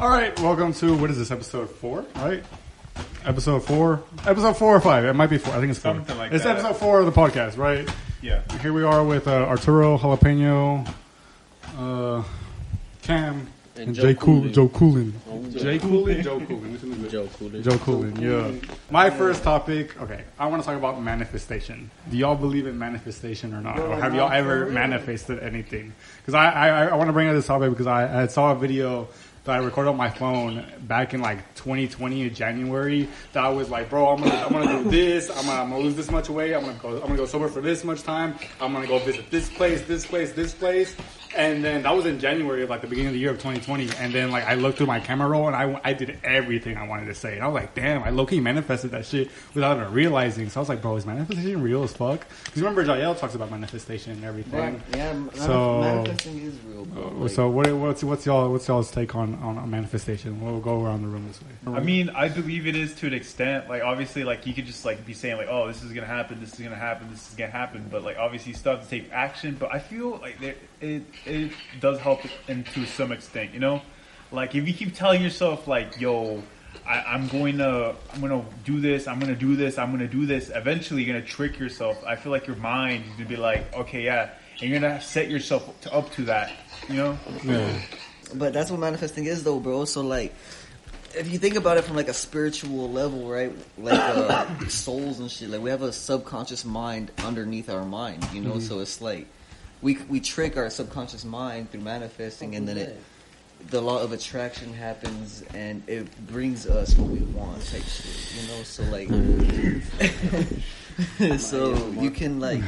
All right, welcome to what is this episode four? Right, episode four, episode four or five? It might be four. I think it's four. Something like it's that. episode four of the podcast, right? Yeah. Here we are with uh, Arturo Jalapeno, uh, Cam, and, And Joe Jay Cool, Coolin. Joe Coolin. Joe Jay Coolin, Joe Coolin. Which one is it? Joe Coolidge. Joe Coolin, yeah. My first topic, okay, I want to talk about manifestation. Do y'all believe in manifestation or not? Or have y'all ever manifested anything? Because I, I, I want to bring up this topic because I, I saw a video that I recorded on my phone back in like 2020 in January that I was like, bro, I'm gonna, I'm gonna do this. I'm gonna, I'm gonna lose this much weight. I'm gonna go, I'm gonna go sober for this much time. I'm gonna go visit this place, this place, this place. And then that was in January of like the beginning of the year of 2020. And then like I looked through my camera roll and I, I did everything I wanted to say. And I was like, damn, I low key manifested that shit without even realizing. So I was like, bro, is manifestation real as fuck? Because remember, Jael talks about manifestation and everything. Yeah, manif- So- manifesting is real, bro. Like, So what, what's what's y'all what's y'all's take on, on, on manifestation? We'll go around the room this way. I mean, I believe it is to an extent. Like, obviously, like you could just like be saying like, "Oh, this is gonna happen. This is gonna happen. This is gonna happen." But like, obviously, you still have to take action. But I feel like there, it it does help in to some extent. You know, like if you keep telling yourself like, "Yo." I, I'm going to, I'm going to do this. I'm going to do this. I'm going to do this. Eventually, you're going to trick yourself. I feel like your mind is going to be like, okay, yeah, and you're going to set yourself to, up to that. You know? Yeah. but that's what manifesting is, though, bro. So like, if you think about it from like a spiritual level, right? Like uh, souls and shit. Like we have a subconscious mind underneath our mind, you know. So it's like we we trick our subconscious mind through manifesting, and then it the law of attraction happens, and it brings us what we want, type shit, you know. So like. so you can like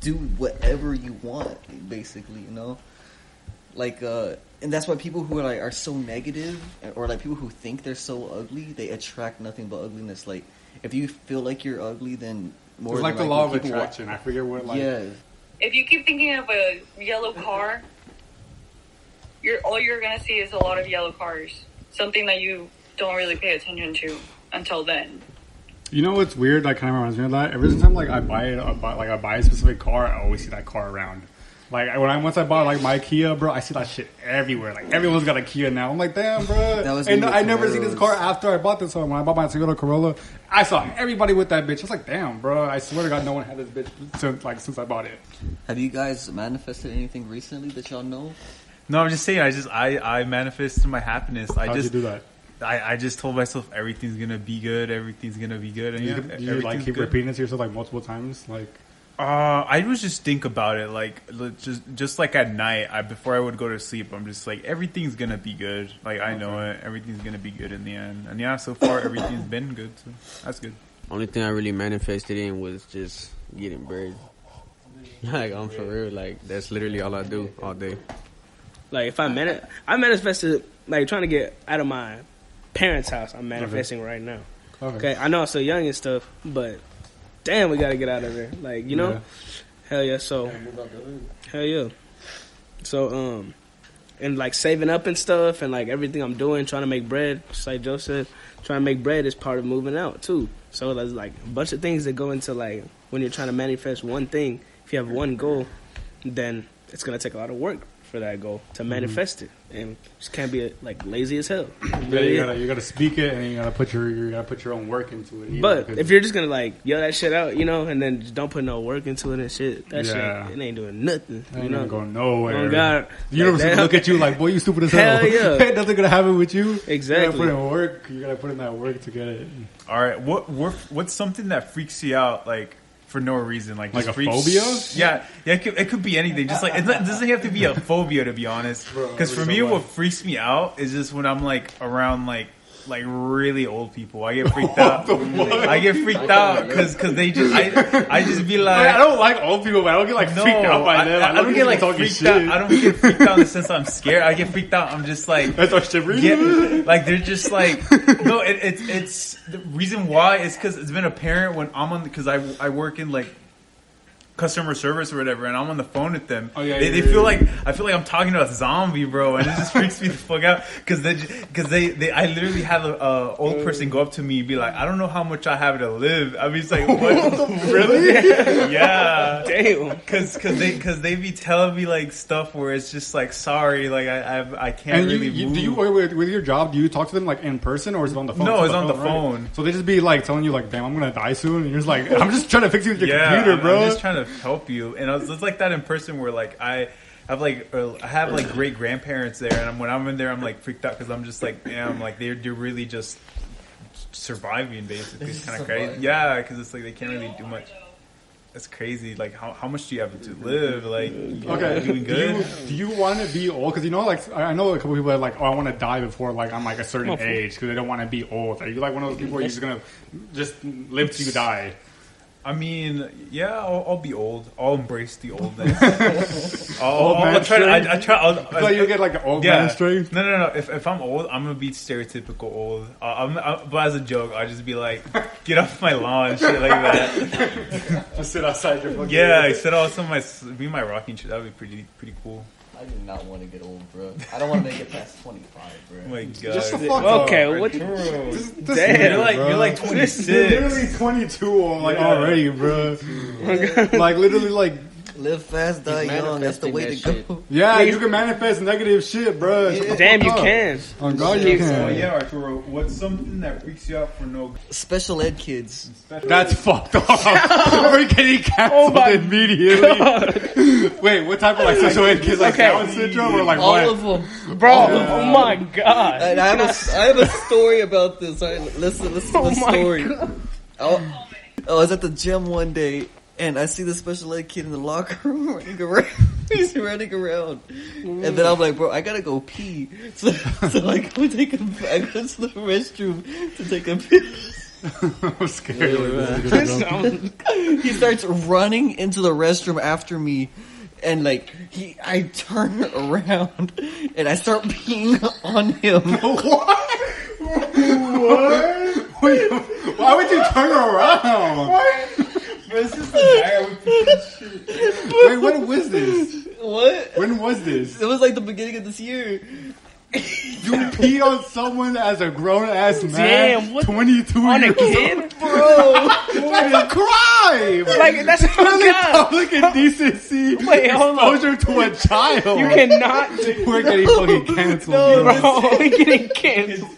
do whatever you want basically you know like uh and that's why people who are like are so negative or like people who think they're so ugly they attract nothing but ugliness like if you feel like you're ugly then more It's than like the likely law of people will- attraction. I forget what like. yeah if you keep thinking of a yellow car, you're all you're gonna see is a lot of yellow cars. Something that you don't really pay attention to until then. You know what's weird? That kind of reminds me of that. Every time like I buy it, buy, like I buy a specific car, I always see that car around. Like when I once I bought like my Kia, bro, I see that shit everywhere. Like everyone's got a Kia now. I'm like, damn, bro. That was and me with I never seen this car after I bought this one. When I bought my Toyota Corolla, I saw everybody with that bitch. I was like, damn, bro. I swear to God, no one had this bitch since like since I bought it. have you guys manifested anything recently that y'all know No, I'm just saying. I just I I manifest through my happiness. I How'd just you do that? I, I just told myself everything's gonna be good. Everything's gonna be good. And You, yeah, you like keep good. repeating it to yourself like multiple times, like. Uh, I was just think about it like just just like at night. I before I would go to sleep, I'm just like everything's gonna be good. Like I know it. Everything's gonna be good in the end. And yeah, so far everything's been good. So that's good. Only thing I really manifested in was just getting bread. Like I'm for real. Like that's literally all I do all day. Like if I mani- I manifested like trying to get out of my parents' house. I'm manifesting right now. Okay, I know I'm still young and stuff, but damn, we gotta get out of there. Like you know, Yeah. hell yeah. So hell yeah. So um, and like saving up and stuff, and like everything I'm doing, trying to make bread. Just like Joe said, trying to make bread is part of moving out too. So there's like a bunch of things that go into like when you're trying to manifest one thing. If you have one goal, then it's gonna take a lot of work for that goal to manifest it, and just can't be like lazy as hell. Yeah, you gotta you gotta speak it and you gotta put your you gotta put your own work into it. either, But if you're just gonna like yell that shit out, you know, and then just don't put no work into it and shit, that Yeah. shit it ain't doing nothing. I ain't You know, gonna nowhere. Oh, God. The universe Like, will that- look at you like, boy, you stupid as hell. Hell yeah. Nothing gonna happen with you. Exactly. You gotta put in work. You gotta put in that work to get it. All right, what what what's something that freaks you out like for no reason? Like Like just a freaks- phobia? Yeah, yeah. It could, it could be anything. Just like it doesn't have to be a phobia to be honest. Because for me, what? what freaks me out is just when I'm like around like like really old people. I get freaked out. I get freaked out because because they just I I just be like. Like, I don't like old people, but I don't get like No, freaked out by I, them. I, I love don't get like freaked shit. out. I don't get freaked out in the sense I'm scared. I get freaked out. I'm just like, I start shivering. get, like they're just like, no. It, it's it's the reason why is because it's been apparent when I'm on because I I work in like customer service or whatever, and I'm on the phone with them. Oh, yeah, they, yeah, they yeah, feel like I feel like I'm talking to a zombie, bro, and it just freaks me the fuck out because they because they, they I literally had a, a old person go up to me and be like, I don't know how much I have to live. I mean, it's like, what? really? yeah. Damn. Cause, cause they, cause they be telling me like stuff where it's just like, sorry, like I, I, I can't And really you, move. do you wait, with, with your job? Do you talk to them like in person or is it on the phone? No, it's on the right? phone. So they just be like telling you like, "Damn, I'm gonna die soon," and you're just like, "I'm just trying to fix you with your yeah, computer, bro." I'm just trying to help you, and I was, it's like that in person where like I have like uh, I have like great grandparents there, and I'm, when I'm in there, I'm like freaked out because I'm just like, damn, like they're they're really just surviving basically. It's kind of crazy. Yeah, because it's like they can't really do much. That's crazy. Like how, how much do you have to live? Like you Okay. doing Do good? you, do you want to be old? Because you know, like I I know a couple people are like, "Oh, I want to die before like I'm like a certain age," because they don't want to be old. Are you like one of those people where you're just gonna just live till you die? I mean, yeah, I'll, I'll be old. I'll embrace the oldness. I'll, Old I'll, I'll try. To. I, I try. I'll, I like you get like an old yeah. man strength. No, no, no. If, if I'm old, I'm gonna be stereotypical old. Uh, I'm, i but as a joke, I'll just be like, "Get off my lawn," shit like that. Just sit outside your fucking Yeah, I said also my be my rocking shit. That would be pretty pretty cool. I do not want to get old, bro. I don't want to make it past 25, bro. Oh my god. Just the fuck up. Okay, what? Arturo. This- this Damn, nigga, You're like bro. you're like You're 26. literally 22 like Yeah. already, bro. Oh like literally, like Live fast, die He's young. That's the way that to shit. go. yeah, you can manifest negative shit, bro. Shut the Damn, you up. can. On God, you Keep can. Oh yeah, Arturo. What's something that freaks you out for no? Special ed kids. That's fucked up. We're getting oh canceled Oh my immediately. Wait, what type of like special ed kids? Like Okay. Down syndrome or like All what? of them. Bro, oh my god. And I have a, I have a story about this. All right, listen, listen to Oh the my story. I, I was at the gym one day, and I see the special ed kid in the locker room running around. He's running around, and then I'm like, bro, I gotta go pee. So, so I go take a, I go to the restroom to take a pee. I'm scared. This sounds- He starts running into the restroom after me. And like he, I turn around and I start peeing on him. what? Wait, why would you turn around? This is the guy with Wait, when was this? What? When was this? It was like the beginning of this year. You peed on someone as a grown ass man. Damn, what- 22 on a kid? old. Bro, that's a crime. Like, that's Literally public indecency. Wait, hold on. exposure to a child. You cannot. We're getting fucking canceled. No, bro. Bro, we getting canceled.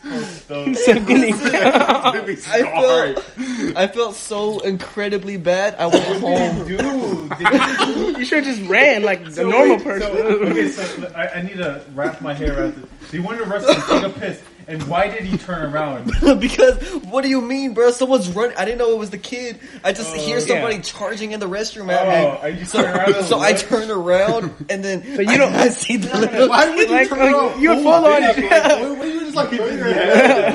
So getting Really I felt, I felt so incredibly bad. I went home. dude. You should have just ran like a normal person. So, okay, so I, I need to wrap my hair around this. So he went to the restroom, took a piss, and why did he turn around? because what do you mean, bro? Someone's running. I didn't know it was the kid. I just hear somebody yeah. charging in the restroom Oh, at are me. you So, turning around? so I turn around and then So you I, don't- I see the little. Why would you Like, turn uh, around? you're Oh, full on- bitch. What, what you just like hitting your head?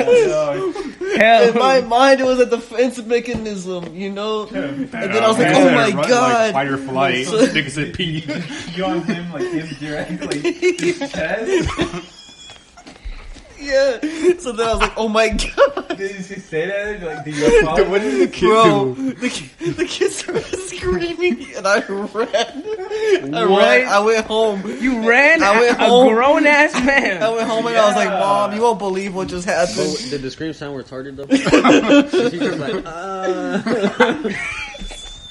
Hell. In my mind, it was a defense mechanism, you know. And then I was like, "Oh my run, Like, god!" fight or flight. So- Niggas said pee. You on him like him directly, his chest. Yeah. So then I was like, "Oh my god!" Did he say that? Like, did you apologize? What did the kid Bro, do? the, ki- the kid started screaming, and I ran. I What? ran. I went home. You ran I went home. a home. grown ass man. I went home and I was like, "Mom, you won't believe what just happened." But did the scream sound retarded though? She was like, uh,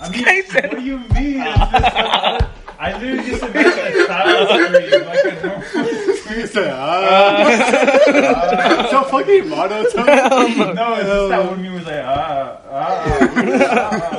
I mean, what do you mean? It's just, I literally just imagined a child scream like a normal He said, ah. so fucking monotone. No, it's just that one me was like, ah, ah.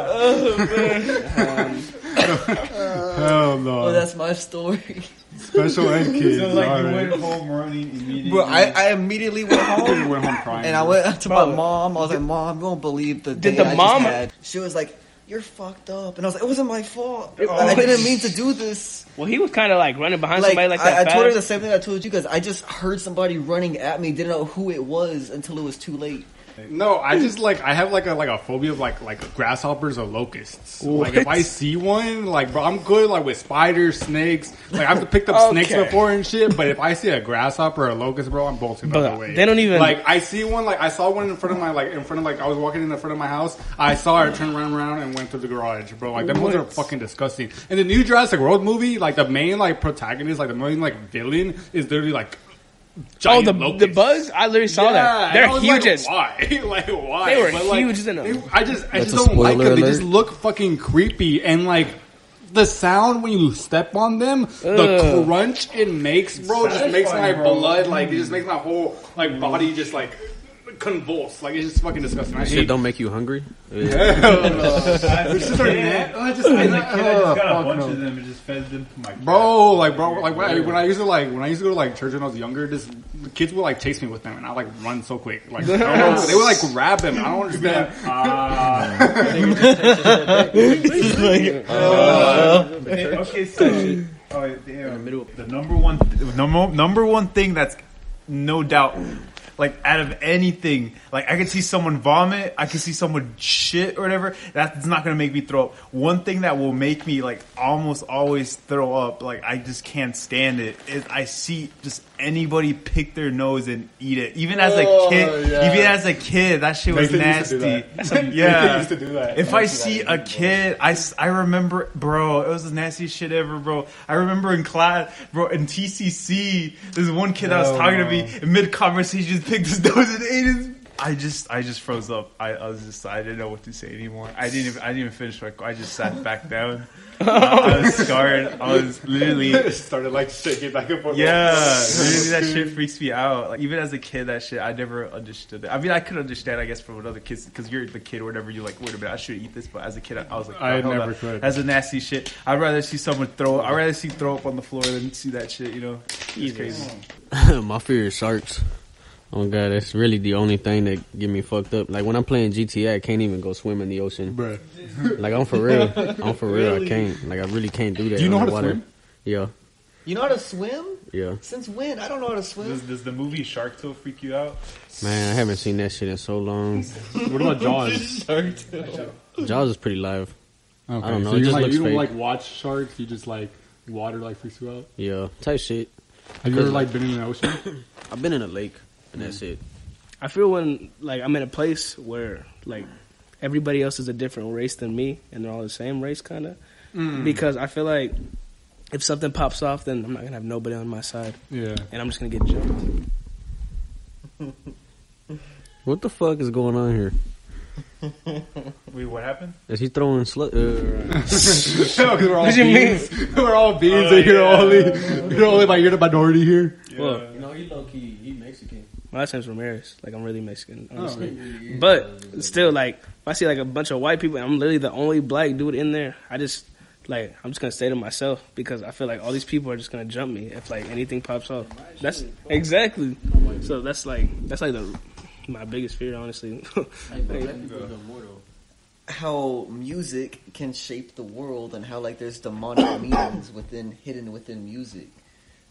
Hell no. Oh, that's my story, Special ed kids. So like you alright. went home running immediately. bro. I, I immediately went home. You went home crying. And I went to my mom. I was like, "Mom, you won't believe the Did day the I mom- just had." She was like, "You're fucked up," and I was like, "It wasn't my fault. I didn't mean to do this." Well, he was kind of like running behind Like, somebody like that. I told her the same thing I told you guys. I just heard somebody running at me. Didn't know who it was until it was too late. No, I just like I have like a like a phobia of like like grasshoppers or locusts. Like if I see one, like bro, I'm good like with spiders, snakes. Like I've picked up snakes before and shit. But if I see a grasshopper or a locust, bro, I'm bolting But the way. they don't even- like. I see one like I saw one in front of my like in front of like I was walking in the front of my house. I saw it turn around around and went to the garage, bro. Like them ones are fucking disgusting. And the new Jurassic World movie, like the main like protagonist, like the main like villain is literally like. Oh, the locusts. the bugs! I literally saw that. They're huge Like, as why? like why? They were But, like, huge as in a- they- I just I That's just don't like spoiler them. They just look fucking creepy and like the sound when you step on them, the crunch it makes, bro, just makes my bro. blood like it just makes my whole like body just like convulse. Like it's just fucking disgusting. I Shit hate don't make you hungry. Yeah. It's just their neck. Oh, I just, I, As a kid, I just oh, got a bunch no. of them and just fed them to my cat. Bro, like, bro, like when I, when I used to like when I used to go to like church when I was younger, this the kids would like chase me with them, and I like run so quick. Like I don't know, they would like grab them. I don't understand. Ah. okay, so oh, damn. the number one, number number one thing that's no doubt, like out of anything, like I could see someone vomit, I could see someone shit or whatever. That's not gonna make me throw up. One thing that will make me like almost always throw up, like I just can't stand it, is I see just anybody pick their nose and eat it. Even as a Oh, kid, yeah. even as a kid, that shit was Nathan used to do nasty. Yeah, Nathan used to do that. If I see a kid, I, I remember, bro, it was the nastiest shit ever, bro. I remember in class, bro, in TCC, there's one kid that was Oh, talking to me in mid conversation, just picked his nose and ate his. I just, I just froze up. I, I was just, I didn't know what to say anymore. I didn't, even, I didn't even finish my. I just sat back down. I, I was scarred. I was literally. started like shaking back and forth. Yeah, literally that shit freaks me out. Like even as a kid, that shit I never understood it. I mean, I could understand, I guess, from another other kids because you're the kid or whatever. You're like, wait a minute, I should eat this. But as a kid, I, I was like, I hold never up. could. That's a nasty shit. I'd rather see someone throw. I'd rather see throw up on the floor than see that shit. You know, it's crazy. My fear is sharks. Oh god, that's really the only thing that get me fucked up. Like when I'm playing GTA, I can't even go swim in the ocean. Bruh. Like I'm for real. I'm for real. I can't. Like I really can't do that. Do you know how to underwater. swim? Yeah, You know how to swim? yeah. Since when? I don't know how to swim. Does, does the movie Shark Tale freak you out? Man, I haven't seen that shit in so long. What about Jaws? Jaws is pretty live. Okay, I don't know, So it you just like looks you don't fake. like watch sharks. You just like water like freaks you out. Yeah, type shit. Have you ever like been in the ocean? I've been in a lake, and that's it. I feel when like I'm in a place where like everybody else is a different race than me, and they're all the same race, kind of. Mm. Because I feel like if something pops off, then I'm not gonna have nobody on my side, Yeah. and I'm just gonna get jumped. What the fuck is going on here? Wait, what happened? Is he throwing slut? Uh, Because we're all What do you beans. we're all beans, Oh, and you're yeah. only you're only by you're the minority here. Well, you know, he low key, he Mexican. My last name's Ramirez. Like I'm really Mexican, oh, honestly. Oh, But still, like if I see like a bunch of white people, and I'm literally the only black dude in there. I just like I'm just gonna stay to myself because I feel like all these people are just gonna jump me if like anything pops off. That's exactly. So that's like that's like the my biggest fear, honestly. how music can shape the world and how like there's demonic meanings within hidden within music.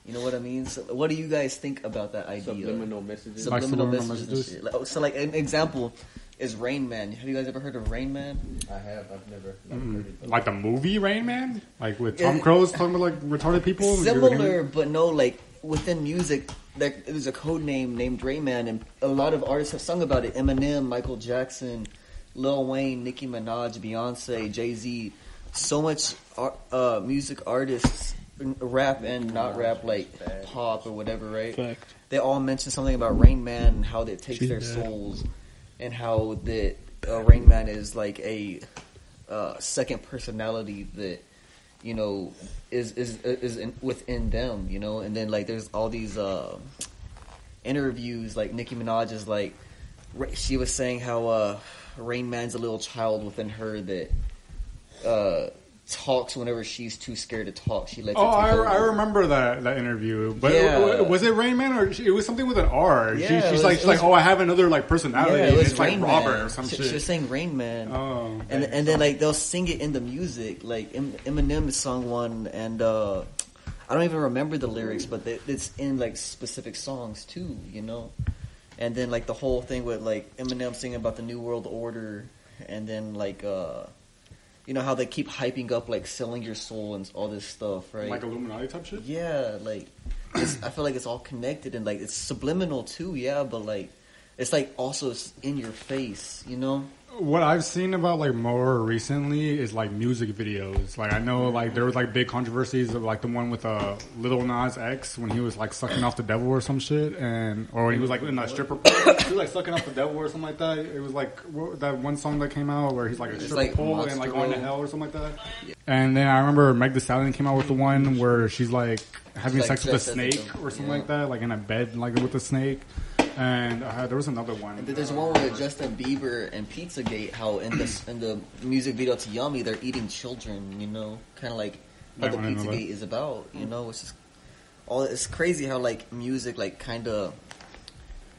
You know what I mean? So what do you guys think about that idea? Subliminal messages. Like Subliminal subliminal messages. messages? shit. Like, oh, so like an example is Rain Man. Have you guys ever heard of Rain Man? I have. I've never. heard of it. Like the movie Rain Man, like with Tom Cruise talking about like retarded people. Similar, but no, like within music, there, there's a code name named Rain Man, and a lot of artists have sung about it. Eminem, Michael Jackson, Lil Wayne, Nicki Minaj, Beyonce, Jay Z. So much ar- uh, music artists, rap and not rap, like pop or whatever, right? Fact. They all mention something about Rain Man and how that takes She's their dead. souls, and how that uh, Rain Man is like a uh, second personality that you know is is is in, within them, you know. And then like there's all these uh, interviews, like Nicki Minaj is like she was saying how uh, Rain Man's a little child within her that uh, talks whenever she's too scared to talk. She lets Oh, it I. I remember that that interview. But Yeah. w- was it Rain Man or she, it was something with an R? Yeah, she, she's was- like, it she's like, oh, I have another like personality. Yeah, it was it's like Rain Robert or some she, shit. she was saying Rain Man. oh, and and then like they'll sing it in the music. Like Em- Eminem sung one, and uh, I don't even remember the lyrics, but they, it's in like specific songs too, you know. and then like the whole thing with like Eminem singing about the New World Order, and then like uh, you know how they keep hyping up like selling your soul and all this stuff, right? Like Illuminati type shit. Yeah, like it's, I feel like it's all connected and like it's subliminal too. Yeah, but like it's like also it's in your face, you know. What I've seen about like more recently is like music videos. Like I know like there was like big controversies of like the one with uh Little Nas X when he was like sucking off the devil or some shit, and or when he was like in a stripper, pole. he was like sucking off the devil or something like that. It was like what, that one song that came out where he's like a stripper like pole and like going to hell or something like that. And then I remember Meg Thee Stallion came out with the one where she's like having Like sex with a a snake or something yeah. like that, like in a bed like with a snake. And uh, there was another one. And there's one with Justin Bieber and Pizzagate. How in the in the music video to Yummy, they're eating children. You know, kind of like how That the one I know Pizzagate is about. You know, it's just all. It's crazy how like music like kind of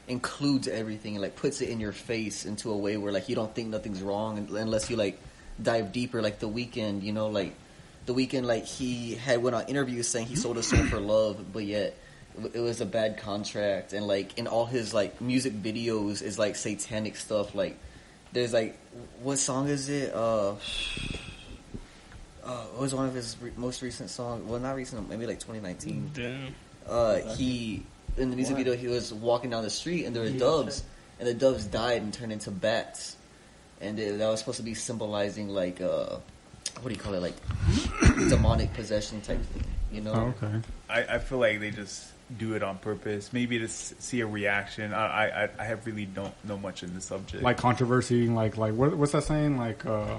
includes everything and like puts it in your face into a way where like you don't think nothing's wrong unless you like dive deeper. Like the Weeknd, you know, like the Weeknd, like he had went on interviews saying he sold his soul for love, but yet it was a bad contract and like in all his like music videos is like satanic stuff like there's like what song is it? Uh uh what was one of his re- most recent songs well not recent maybe like 2019 Damn. uh he in the music video he was walking down the street and there were doves and the doves died and turned into bats. And it, that was supposed to be symbolizing like uh what do you call it like demonic possession type thing you know? Oh, okay. I, I feel like they just do it on purpose, maybe to s- see a reaction. I I, I have really don't know much in the subject. like controversy, like like what, what's that saying? Like uh,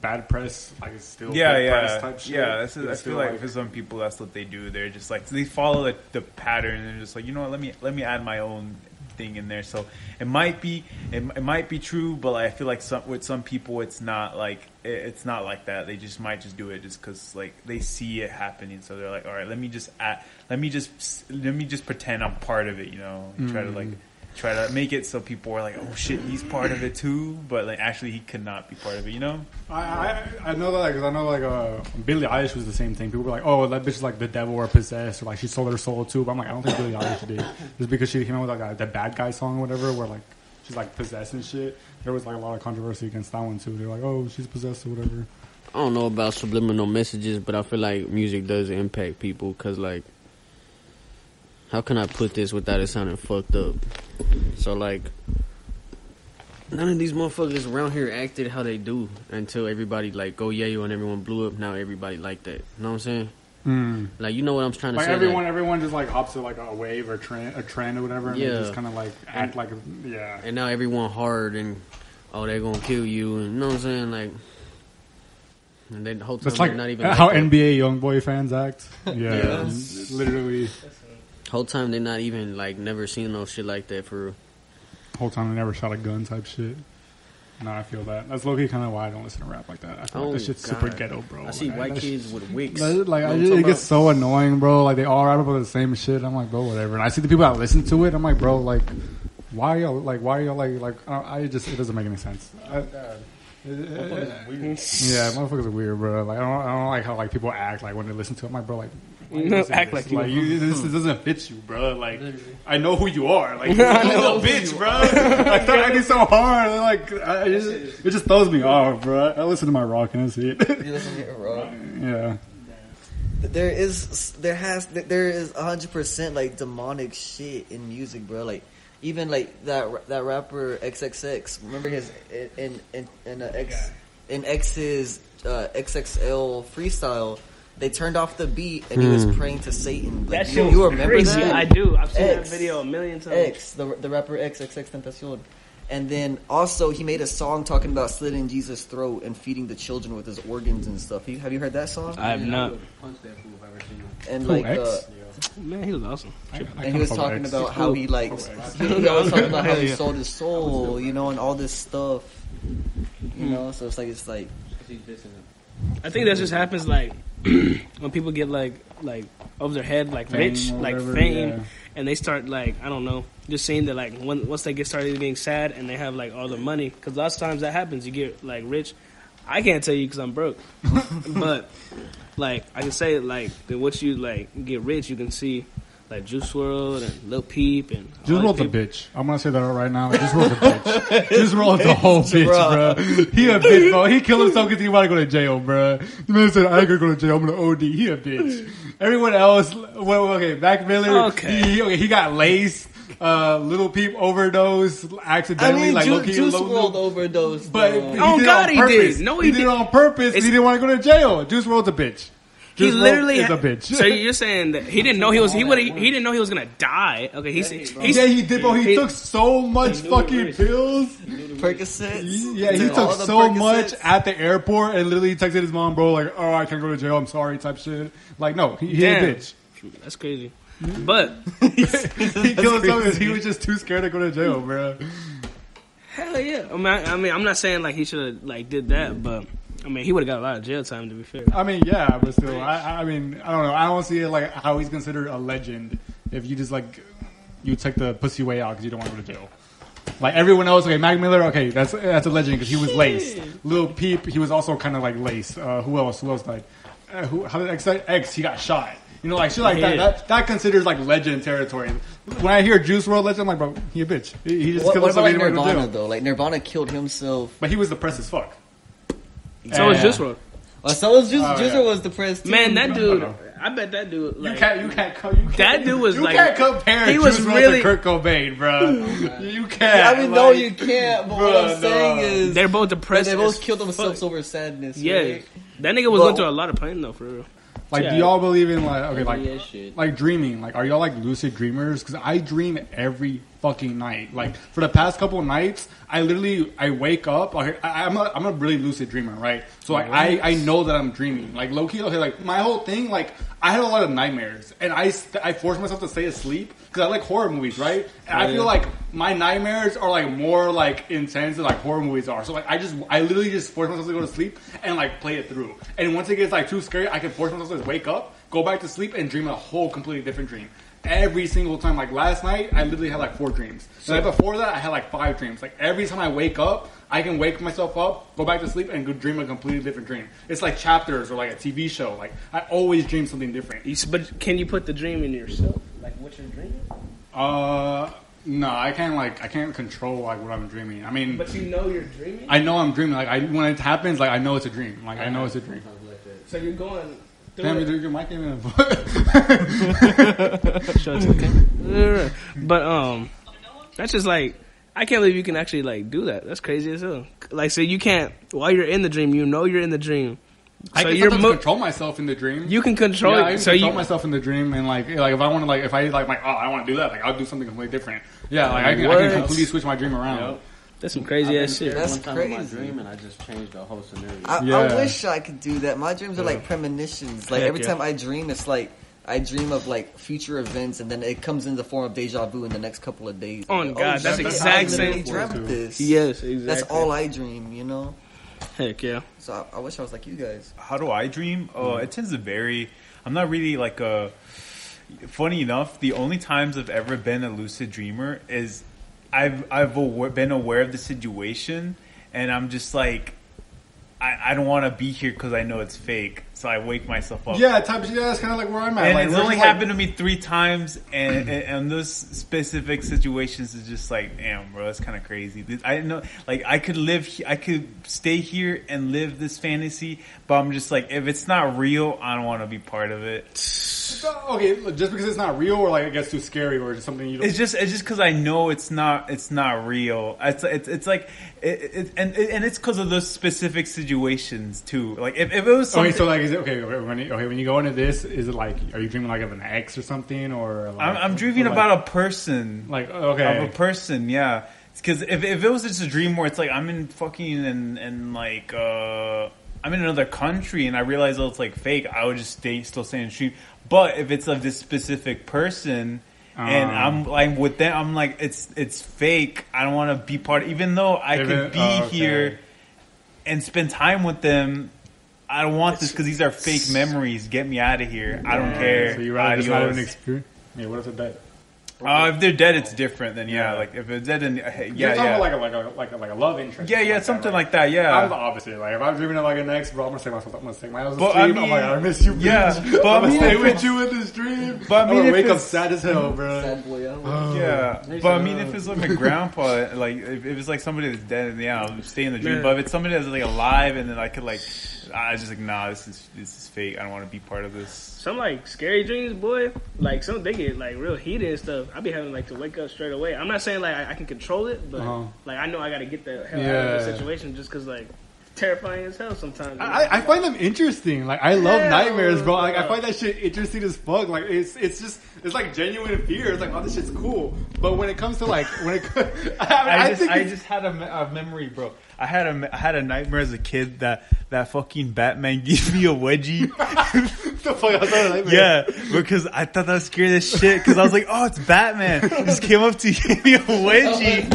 bad press, like it's still yeah, yeah, type shit. yeah. That's, I feel still, like, for some people, that's what they do. They're just like they follow the, the pattern and they're just like, you know what? Let me let me add my own thing in there. So it might be it, it might be true, but like, I feel like some with some people, it's not like it's not like that. They just might just do it just because like they see it happening. So they're like, all right, let me just add, let me just let me just pretend I'm part of it. You know, and try to like. Try to make it so people are like, "Oh shit, he's part of it too," but like actually he could not be part of it. You know? I, I I know that because I know like uh, Billie Eilish was the same thing. People were like, "Oh, that bitch is like the devil or possessed," or like she sold her soul too. But I'm like, I don't think Billie Eilish did. Just because she came out with like a, the bad guy song or whatever, where like she's like possessed and shit. There was like a lot of controversy against that one too. They're like, "Oh, she's possessed or whatever." I don't know about subliminal messages, but I feel like music does impact people because, like, how can I put this without it sounding fucked up? So, like, none of these motherfuckers around here acted how they do until everybody, like, go yayo and everyone blew up. Now everybody like that. You know what I'm saying? Mm. Like, you know what I'm trying to Like say? everyone, like- everyone just like hops to like a wave or trend, a trend or whatever, and they Yeah. just kind of like act like yeah. and now everyone hard and, oh, they're gonna kill you. And you know what I'm saying? Like, and then the whole time That's they're like not even how like. NBA YoungBoy fans act. Yeah, Yes. literally. Whole time they're not even like never seen no shit like that for real. Whole time they never shot a gun type shit. No, I feel that. That's low key kind of why I don't listen to rap like that. I feel Oh, like that oh, shit's super ghetto, bro. I see Like, white that kids with wigs. That- like I just, it gets so annoying, bro. Like they all rap about the same shit. I'm like, bro, whatever. And I see the people that listen to it. I'm like, bro, like, why are y'all like, why are y'all like, like, I, I just, it doesn't make any sense. I, uh, yeah, motherfuckers are weird, bro. Like I don't, I don't like how like people act like when they listen to it. I'm like, bro, like. why No, act this? like you- like you, this, this doesn't fit you, bro. Like I know who you are. Like you're a little bitch, bro. I start acting so hard. Like I, I just, it just throws me off, bro. I listen to my rock and that's it. You listen to it, bro. yeah. There is, there has, there is hundred percent like demonic shit in music, bro. Like even like that that rapper XXX. Remember his in in in uh, X in X's uh, XXL freestyle. They turned off the beat and he was praying to Satan. Like, That you, shit you was remember crazy. that? I do. I've seen X. that video a million times. X, the the rapper X, XX Tentacion. And then also he made a song talking about slitting Jesus' throat and feeding the children with his organs and stuff. You, have you heard that song? I have not. And Who, like, X? uh, Man, he was awesome. I- I and he was talking with X. about how he like he, he was talking about how he sold his soul, you know, and all this stuff. You know, so it's like it's like I think that just happens like when people get like like over their head, like Fame rich, or like whatever, fame, yeah. and they start like I don't know, just saying that like when, once they get started getting sad and they have like all the money, because lots of times that happens. You get like rich. I can't tell you because I'm broke, but like I can say like that once you like get rich, you can see like Juice WRLD and Lil Peep and Juice WRLD's a bitch. I'm gonna say that right now. Juice WRLD's a bitch. Juice WRLD's a whole bitch, bro. He a bitch, bro. He killed himself because he wanted to go to jail, bro. The man said, "I ain't gonna go to jail. I'm gonna OD." He a bitch. Everyone else, well, okay, Mac Miller. Okay. He, okay, he got laced. Uh, Little Peep overdose accidentally, I accidentally, mean, like Ju- low-key, Juice low- World overdose. But bro. he Oh, did it God, on he purpose. did. No, he, he did it on purpose. He didn't want to go to jail. Juice WRLD's a bitch. He Juice WRLD literally is a bitch. So you're saying that he didn't know he was he would he didn't know he was gonna die. Okay, he's he's yeah, he did, but he, he- took so much fucking pills. Percocets. Yeah, he All took so Percocets. much at the airport and literally texted his mom, bro, like, oh, I can't go to jail. I'm sorry, type shit. Like, no, he, he a Damn. bitch. that's crazy. But he killed himself because he was just too scared to go to jail, bro. hell yeah, I mean, I, I mean, I'm not saying like he should have like did that, but I mean, he would have got a lot of jail time to be fair. I mean, yeah, but still, I, I mean, I don't know. I don't see it like how he's considered a legend if you just like you take the pussy way out because you don't want to go to jail. Like everyone else, okay, Mac Miller, okay, that's that's a legend because he was laced. Lil Peep, he was also kind of like laced. Uh, who else? Who else died? Uh, who? How did X? X? He got shot. You know, like shit like that, that. that considers like legend territory. When I hear Juice WRLD legend, I'm like, bro, he a bitch. He, he just What, killed what himself. about like he didn't want to go to Nirvana though? Like Nirvana killed himself. But he was depressed as fuck. So was Yeah. Juice WRLD. Oh, so was Juice. Oh, Juice yeah. was depressed too. Man, that dude, know. I bet that dude. Like, you can't, you can't, co- you can't. That dude was you like- can't compare he was WRLD really- Kurt Cobain, bro. you can't. I mean, no, you can't. But what I'm saying no. is, they're both depressed. they both killed themselves fuck. over sadness. Yeah, right? that nigga was Well- going through a lot of pain though, for real. Like, Yeah. do y'all believe in like, okay, like, Yeah, shit. like dreaming? Like, are y'all like lucid dreamers? Because I dream every fucking night. Like, for the past couple nights, I literally I wake up. Like, I, I'm a I'm a really lucid dreamer, right? So like, I I know that I'm dreaming. Like, low key, okay, like my whole thing, like I had a lot of nightmares, and I I forced myself to stay asleep because I like horror movies, right? And I feel like my nightmares are like more like intense than like horror movies are. So like, I just I literally just force myself to go to sleep and like play it through. And once it gets like too scary, I can force myself to wake up, go back to sleep, and dream a whole completely different dream. Every single time, like last night, I literally had like four dreams. The night before that, I had like five dreams. Like every time I wake up, I can wake myself up, go back to sleep, and go dream a completely different dream. It's like chapters or like a TV show. Like I always dream something different. But can you put the dream in yourself? Like what you're dreaming? Uh, no, I can't like I can't control like what I'm dreaming. I mean, But you know you're dreaming. I know I'm dreaming. Like I when it happens, like I know it's a dream. Like I know it's a dream. So you're going. through Damn, it. dude, your mic ain't even. Sure, it's okay. But um, that's just like I can't believe you can actually like do that. That's crazy as hell. Like, so you can't while you're in the dream, you know you're in the dream. I So can you're sometimes mo- control myself in the dream. You can control yeah, I it. can So control you myself in the dream, and like, like if I want to, like, if I like, like, oh, I want to do that, like, I'll do something completely different. Yeah, like, I can, I can completely switch my dream around. that's some crazy ass shit. That's one time in my dream and I just changed the whole scenario. I, Yeah. I wish I could do that. My dreams are like premonitions. Like Heck every yeah. time I dream, it's like I dream of like future events, and then it comes in the form of deja vu in the next couple of days. Oh, Like, God, oh, that's shit, exact I literally same- dreamt this. Yes, exactly. that's all I dream. You know. Heck yeah. So I, I wish I was like you guys. How do I dream? Oh, it tends to vary. I'm not really like a. Funny enough, the only times I've ever been a lucid dreamer is I've I've awa- been aware of the situation, and I'm just like, I, I don't want to be here because I know it's fake, so I wake myself up. Yeah, type. Yeah, that's kind of like where I'm at. And like, it's only just, like- happened to me three times, and, and, and those specific situations is just like, damn, bro, that's kind of crazy. I know, like, I could live, I could stay here and live this fantasy, but I'm just like, if it's not real, I don't want to be part of it. Okay, just because it's not real, or like it gets too scary, or just something you don't. It's just, it's just because I know it's not, it's not real. It's, it's, it's like, it, it, and and it's because of those specific situations too. Like, if, if it was something, Okay, so like, is it okay? okay, When you, okay, when you go into this, is it like, are you dreaming like of an ex or something, or like, I'm, I'm dreaming or, like- about a person. like okay, of a person, yeah. Because if, if it was just a dream where it's like I'm in fucking and and like uh I'm in another country and I realize oh it's like fake, I would just stay still stay in the stream. But if it's of this specific person and Uh. I'm like with them, I'm like it's it's fake. I don't want to be part. Even though I could it- be oh, okay. here and spend time with them. I don't want this because these are fake memories. Get me out of here. I don't care. So you rather just not Adios. even experience? Yeah, what if it's dead? Uh, if they're dead, it's different. Then yeah, like if it's dead, then uh, hey, You're yeah, talking yeah, about like a, like a like a like a love interest. yeah, or yeah, something like that. Yeah, I'm the opposite. Like if I'm dreaming of like an ex, bro, I'm gonna say myself, I'm gonna take my house to But sleep. I I'm mean- like, I miss you, bitch. yeah, but I I'm gonna mean, stay if with it's- you in this dream. But I I'm gonna if wake up it's- sad as hell, bro. Sad boy out. Yeah, There's but I mean, if it's like my grandpa, like if, if it's like somebody that's dead, then yeah, I'll stay in the dream. Yeah. But if it's somebody that's like alive, and then I could like, I was just like, nah, this is this is fake. I don't want to be part of this. Some like scary dreams, boy. Like some they get like real heated and stuff. I be having like to wake up straight away. I'm not saying like I, I can control it, but Uh-huh. like I know I got to get the hell out of Yeah. the situation just because like terrifying as hell sometimes. I, I find them interesting. Like I love Hell nightmares, bro. Like I find that shit interesting as fuck. Like it's it's just it's like genuine fear. It's like oh this shit's cool. But when it comes to like when it I, mean, I, I just, think I just had a, me- a memory, bro. I had a, me- I had a nightmare as a kid that that fucking Batman gave me a wedgie. the fuck I was a nightmare. yeah, because I thought that was scary as shit. Because I was like, oh, it's Batman. He just came up to give me a wedgie.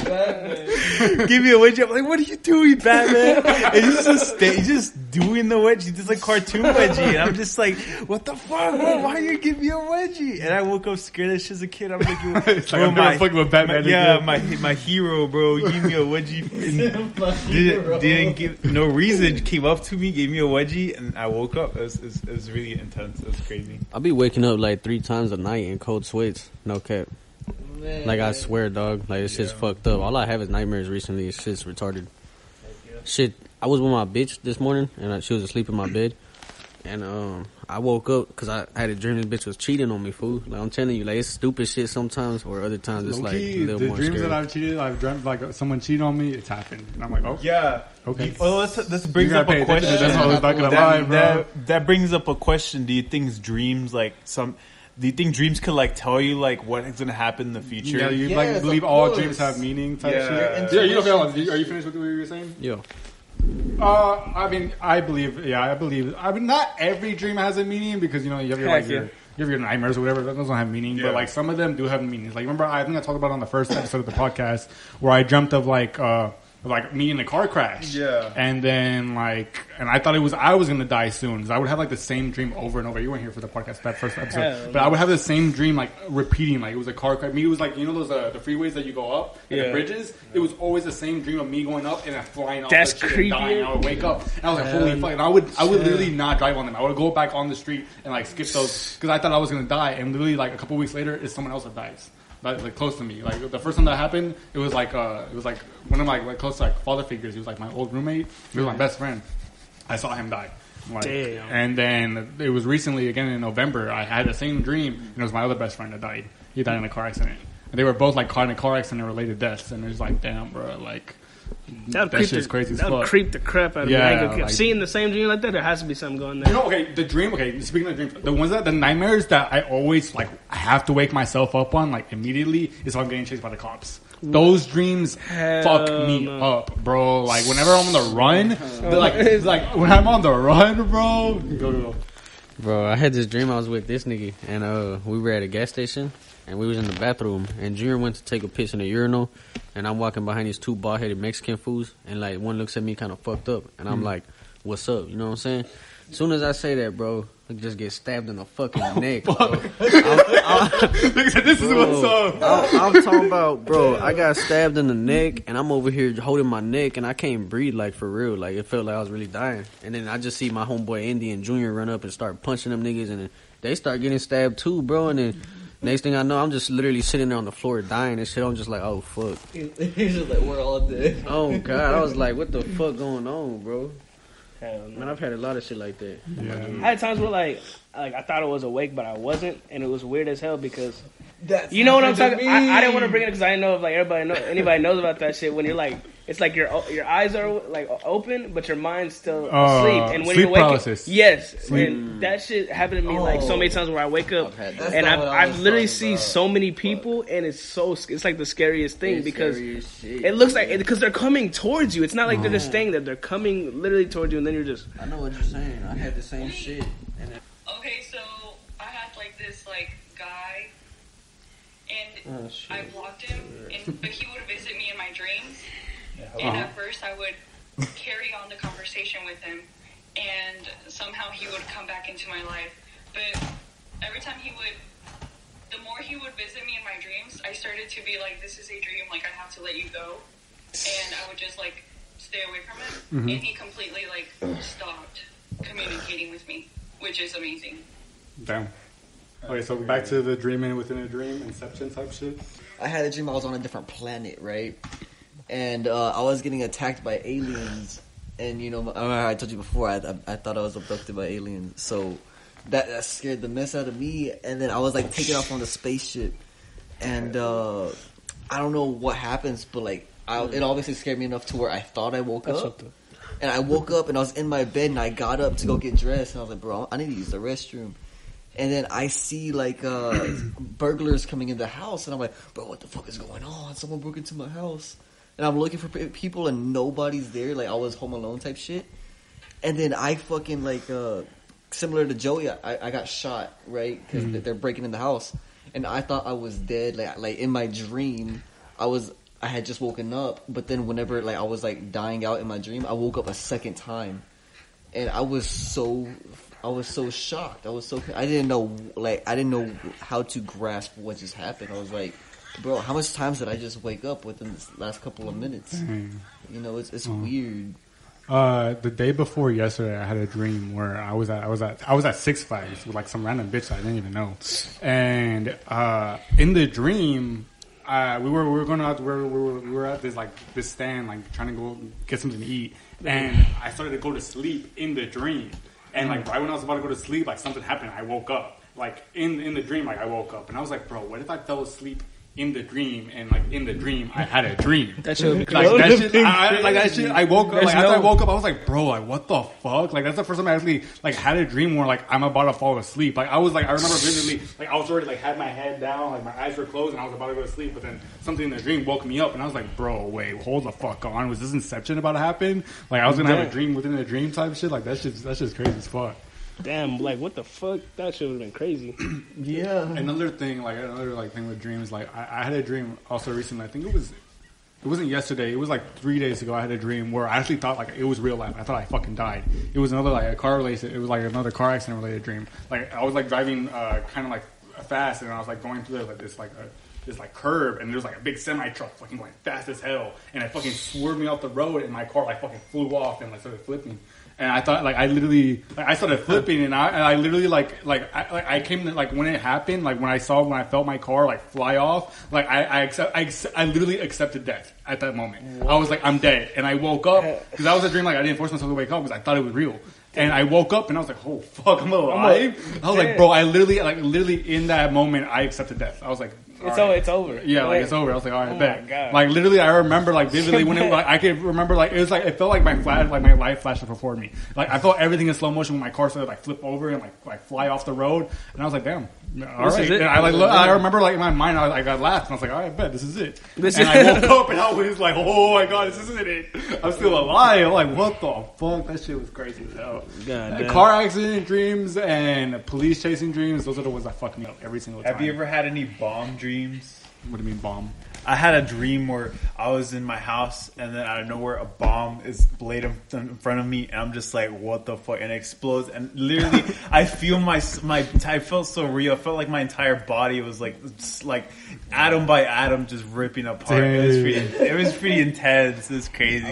give me a wedgie. I'm like, what are you doing, Batman? And he's just stay, he's just doing the wedgie. Just like cartoon wedgie, and I'm just like, what the fuck, bro? Why you give me a wedgie? And I woke up scared as shit as a kid. I'm like, yo, It's like, I'm never fucking with Batman my- yeah, my my hero, bro, gave me a wedgie. And didn't, didn't give no reason. Came up to me, gave me a wedgie, and I woke up. It was, it was, it was really intense. It was crazy. I'll be waking up like three times a night in cold sweats. No cap. Man. Like I swear, dog. Like this shit's fucked up. All I have is nightmares recently. It's shit's retarded. Shit. I was with my bitch this morning, and I, she was asleep in my bed. And um, I woke up because I had a dream this bitch was cheating on me, fool. Like I'm telling you, like it's stupid shit sometimes, or other times it's like a little the more dreams scary. that I've cheated, I've dreamt like someone cheated on me. It's happened, and I'm like, oh, Yeah. Okay. Well, let's, this brings up a attention question. to this. Not gonna lie, that, bro. that, that brings up a question. Do you think dreams like some? Do you think dreams could like tell you like what is gonna happen in the future? yeah, you Yes, like believe all course. dreams have meaning type Yeah. shit. Yeah, you okay? hold. Are you finished with what you were saying? Yo, Uh, I mean, I believe. Yeah, I believe. I mean, not every dream has a meaning because you know you have your Heck like your, yeah. you have your nightmares or whatever. That doesn't have meaning, Yeah. but like some of them do have meanings. Like remember, I think I talked about on the first episode of the podcast where I dreamt of like uh like me in a car crash. Yeah. and then like, and I thought it was I was gonna die soon because I would have like the same dream over and over. You weren't here for the podcast that first episode, Hell but I would have the same dream like repeating. Like it was a car crash. Me, it was like you know those uh, the freeways that you go up and the Yeah. bridges. It was always the same dream of me going up and then flying off. That's that shit and creepy. dying. I would wake up and I was like, holy fuck! And I would I would literally not drive on them. I would go back on the street and like skip those because I thought I was gonna die. And literally like a couple weeks later, it's someone else that dies. Like, like close to me. Like the first time that happened, it was like uh, it was like one of my like close like father figures. He was like my old roommate. He was my best friend. I saw him die. Like, Damn. And then it was recently again in November. I had the same dream, and it was my other best friend that died. He died in a car accident. And they were both like caught in a car accident related deaths. And it was like, damn, bro, like That would that creep shit's the, crazy as That would creep the crap out of Yeah, me. I ain't like- seeing the same dream like that. There has to be something going You there. know, okay, the dream. Okay, speaking of dreams, the ones that the nightmares that I always like have to wake myself up on like immediately is if I'm getting chased by the cops. Those dreams Hell fuck me no. up, bro. Like whenever I'm on the run, like it's like when I'm on the run, bro. Go go go. Bro, I had this dream I was with this nigga, and uh, we were at a gas station, and we was in the bathroom, and Junior went to take a piss in the urinal, and I'm walking behind these two bald-headed Mexican fools, and like one looks at me kind of fucked up, and I'm hmm. like, "What's up?" You know what I'm saying? As soon as I say that, bro, I just get stabbed in the fucking neck. Bro. Nigga said, this is what's up. I'm, I'm talking about, bro. I got stabbed in the neck, and I'm over here holding my neck, and I can't breathe, like for real. Like it felt like I was really dying. And then I just see my homeboy Indian Junior run up and start punching them niggas, and then they start getting stabbed too, bro. And then next thing I know, I'm just literally sitting there on the floor dying and shit. I'm just like, oh fuck, He's just like, we're all dead. oh god. I was like, what the fuck going on, bro? Hell no. Man, I've had a lot of shit like that. Yeah. I had times where like like I thought I was awake, but I wasn't, and it was weird as hell because That's you know what I'm talking. I, I didn't want to bring it because I didn't know if like everybody know anybody knows about that shit. When you're like, it's like your your eyes are like open, but your mind's still Uh, asleep, and when sleep you wake paralysis. yes, and that shit happened to me like so Oh. many times where I wake up I've and I've, I I've literally talking see about. so many people, and it's so it's like the scariest thing It's because. scary shit. It looks like because they're coming towards you. It's not like they're Oh. just staying there. They're coming literally towards you, and then you're just I know what you're saying. I had the same shit. Okay, so I had like this like guy, and Oh. I blocked him, and, but he would visit me in my dreams. And at first, I would carry on the conversation with him, and somehow he would come back into my life. But every time he would the more he would visit me in my dreams, I started to be like, this is a dream. Like I have to let you go, and I would just like stay away from him, mm-hmm. and he completely like stopped communicating with me, which is amazing. Damn. Okay, so back to the dreaming within a dream, Inception type shit. I had a dream I was on a different planet, right? And uh, I was getting attacked by aliens. And, you know, I, I told you before, I, I, I thought I was abducted by aliens. So that, that scared the mess out of me. And then I was like taken off on the spaceship. And uh, I don't know what happens, but like, I, it obviously scared me enough to where I thought I woke That's up. what And I woke up and I was in my bed and I got up to go get dressed. And I was like, bro, I need to use the restroom. And then I see like uh, burglars coming in the house, and I'm like, bro, what the fuck is going on? Someone broke into my house, and I'm looking for pe- people, and nobody's there. Like I was home alone type shit. And then I fucking like uh, similar to Joey, I, I got shot right because they're breaking in the house, and I thought I was dead. Like like in my dream, I was I had just woken up, but then whenever like I was like dying out in my dream, I woke up a second time, and I was so I was so shocked. I was so I didn't know like I didn't know how to grasp what just happened. I was like, bro, how much times did I just wake up within this last couple of minutes? You know, it's it's weird. Uh, the day before yesterday, I had a dream where I was at I was at I was at Six Flags with like some random bitch I didn't even know, and uh, in the dream, uh, we were we were going out we were, we were we were at this like this stand like trying to go get something to eat, and I started to go to sleep in the dream, and like right when I was about to go to sleep, like something happened. I woke up like in in the dream, like I woke up, and I was like, bro, what if I fell asleep? In the dream, and like in the dream, I had a dream. That shit be Like that shit, I, I- like that shit. I woke up. There's Like after I woke up, I was like, bro, like what the fuck? Like that's the first time I actually like had a dream where like I'm about to fall asleep. Like I was like I remember vividly, like I was already like had my head down, like my eyes were closed, and I was about to go to sleep. But then something in the dream woke me up, and I was like, bro, wait, hold the fuck on. Was this Inception about to happen? Like I was gonna have a dream within a dream type shit. Like that's just that's just crazy as fuck. Damn, like what the fuck? That shit would have been crazy. Yeah. Another thing, like another like thing with dreams, like I, I had a dream also recently. I think it was, it wasn't yesterday. It was like three days ago. I had a dream where I actually thought like it was real life. I thought I fucking died. It was another like a car related. It was like another car accident related dream. Like I was like driving uh, kind of like fast, and I was like going through like this like. A, this like curve and there's like a big semi truck fucking going fast as hell and it fucking swerved me off the road and my car like fucking flew off and like started flipping and I thought like I literally like, I started flipping and I and I literally like like I, like I came to, like when it happened like when I saw when I felt my car like fly off like I I accept I, I literally accepted death at that moment. I was like I'm dead. And I woke up because that was a dream like I didn't force myself to wake up because I thought it was real. And I woke up and I was like oh fuck I'm alive. I was like bro I literally like literally in that moment I accepted death. I was like It's all over. It's over. yeah, like it's over. I was like, all right, Oh God. Like literally, I remember like vividly when it. Like, I could remember like it was like it felt like my flash, like my life flashed before me. Like I felt everything in slow motion when my car started like flip over and like like fly off the road, and I was like, damn, all This right. is it. And I like I remember like in my mind, I, like, I laughed and I was like, all right, bet this is it. This and is- I woke up and I was like, oh my god, this isn't it. I'm still alive. I'm like, what the fuck? That shit was crazy as hell. God. Car accident dreams and police chasing dreams. Those are the ones that fuck me up every single time. Have you ever had any bomb dreams? What do you mean bomb? I had a dream where I was in my house and then out of nowhere a bomb is laid in in front of me and I'm just like, what the fuck? And it explodes and literally I feel my my I felt so real. I felt like my entire body was like like atom by atom just ripping apart. It was pretty. It was pretty intense. It was crazy.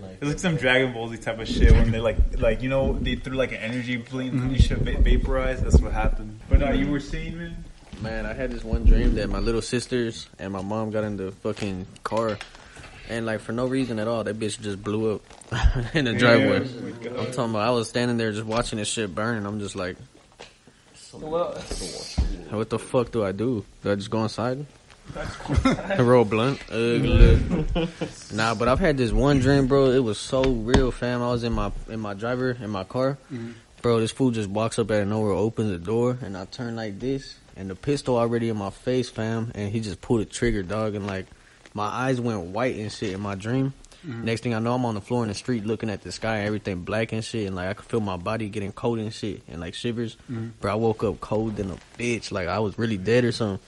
like It was like some Dragon Ball Z type of shit when they like, like you know, they threw like an energy blink and you should va- vaporize. That's what happened. But uh, you were saying, man, Man, I had this one dream that my little sisters and my mom got in the fucking car, and like for no reason at all, that bitch just blew up in the driveway. Oh I'm talking about I was standing there just watching this shit burn, and I'm just like, what the fuck do I do? Do I just go inside? roll blunt? Ugly. nah, but I've had this one dream, bro. It was so real, fam. I was in my in my driver in my car, mm-hmm. bro. This fool just walks up out of nowhere, opens the door, and I turn like this, and the pistol already in my face, fam. And he just pulled the trigger, dog, and like my eyes went white and shit in my dream. Mm-hmm. Next thing I know, I'm on the floor in the street looking at the sky, everything black and shit, and like I could feel my body getting cold and shit, and like shivers. Mm-hmm. Bro, I woke up cold than a bitch, like I was really dead or something.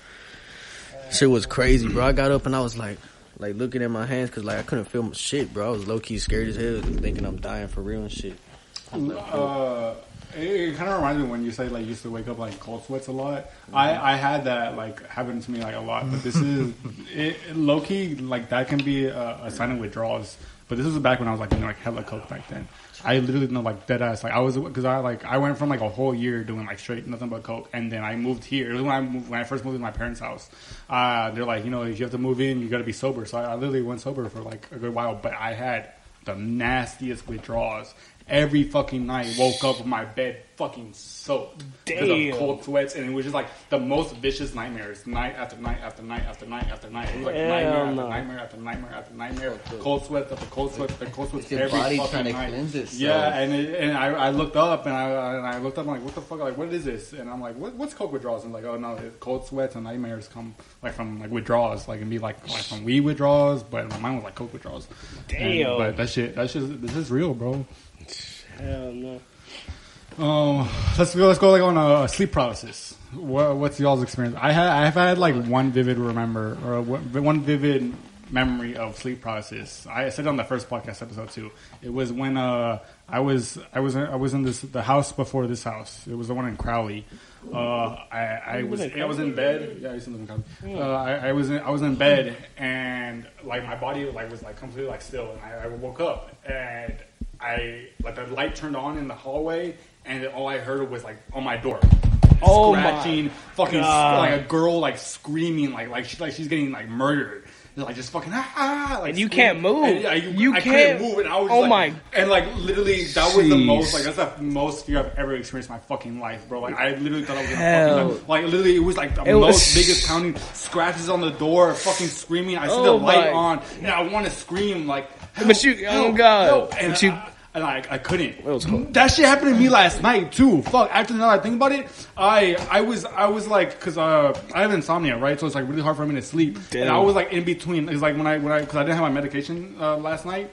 Shit was crazy, bro. I got up and I was like, like looking at my hands because like I couldn't feel my shit, bro. I was low key scared as hell, thinking I'm dying for real and shit. Uh, It, it kind of reminds me when you say like you used to wake up like cold sweats a lot. I I had that like happen to me like a lot, but this is it, low key like that can be a, a sign of withdrawals. But this was back when I was like doing like hella coke back then. I literally know like dead ass like I was because I like I went from like a whole year doing like straight nothing but coke, and then I moved here. It was when I moved, when I first moved to my parents' house. Uh, they're like, you know, if you have to move in, you got to be sober. So I, I literally went sober for like a good while, but I had the nastiest withdrawals. Every fucking night, woke up with my bed fucking soaked because of cold sweats, and it was just like the most vicious nightmares, night after night after night after night after night. It was like Hell nightmare after nightmare after nightmare after nightmare. Cold sweats after cold sweats after cold sweats It's every body fucking trying to night. cleanse itself. Yeah, and it, and I, I looked up and I and I looked up I'm like what the fuck like what is this and I'm like what, what's coke withdrawals and like oh no cold sweats and nightmares come like from like withdrawals like and be like like from weed withdrawals but mine was like coke withdrawals. And- Damn. but that shit that shit this is real, bro. Hell no. Um, let's go. Let's go like on a sleep paralysis. What, what's y'all's experience? I had I've had like one vivid remember or one vivid memory of sleep paralysis. I said it on the first podcast episode too. It was when uh I was I was I was in this the house before this house. It was the one in Crowley. Uh, I I was I was in bed. Yeah, I used to live in Crowley. Uh, I, I was in, I was in bed and like my body like was like completely like still and I, I woke up and I like the light turned on in the hallway and all I heard was like on my door. Oh my scratching, fucking God. like a girl like screaming like like she's like she's getting like murdered. Like just fucking ah, ah like And you screaming. can't move. And, I, You I can't- couldn't move, and I was Oh like, my- and like literally that was the Jeez. most like that's the most fear I've ever experienced in my fucking life, bro. Like I literally thought I was gonna Hell. fucking die. like literally it was like the It was- most biggest pounding scratches on the door, fucking screaming. I see Oh the light my- on, and I want to scream like, But you- help, oh God. help. and But you- I, and I, I couldn't. was cold. That shit happened to me last night too. Fuck. After now that I think about it, I I was I was like because uh I have insomnia right, so it's like really hard for me to sleep. And I was like in between. It's like when I when I because I didn't have my medication uh, last night.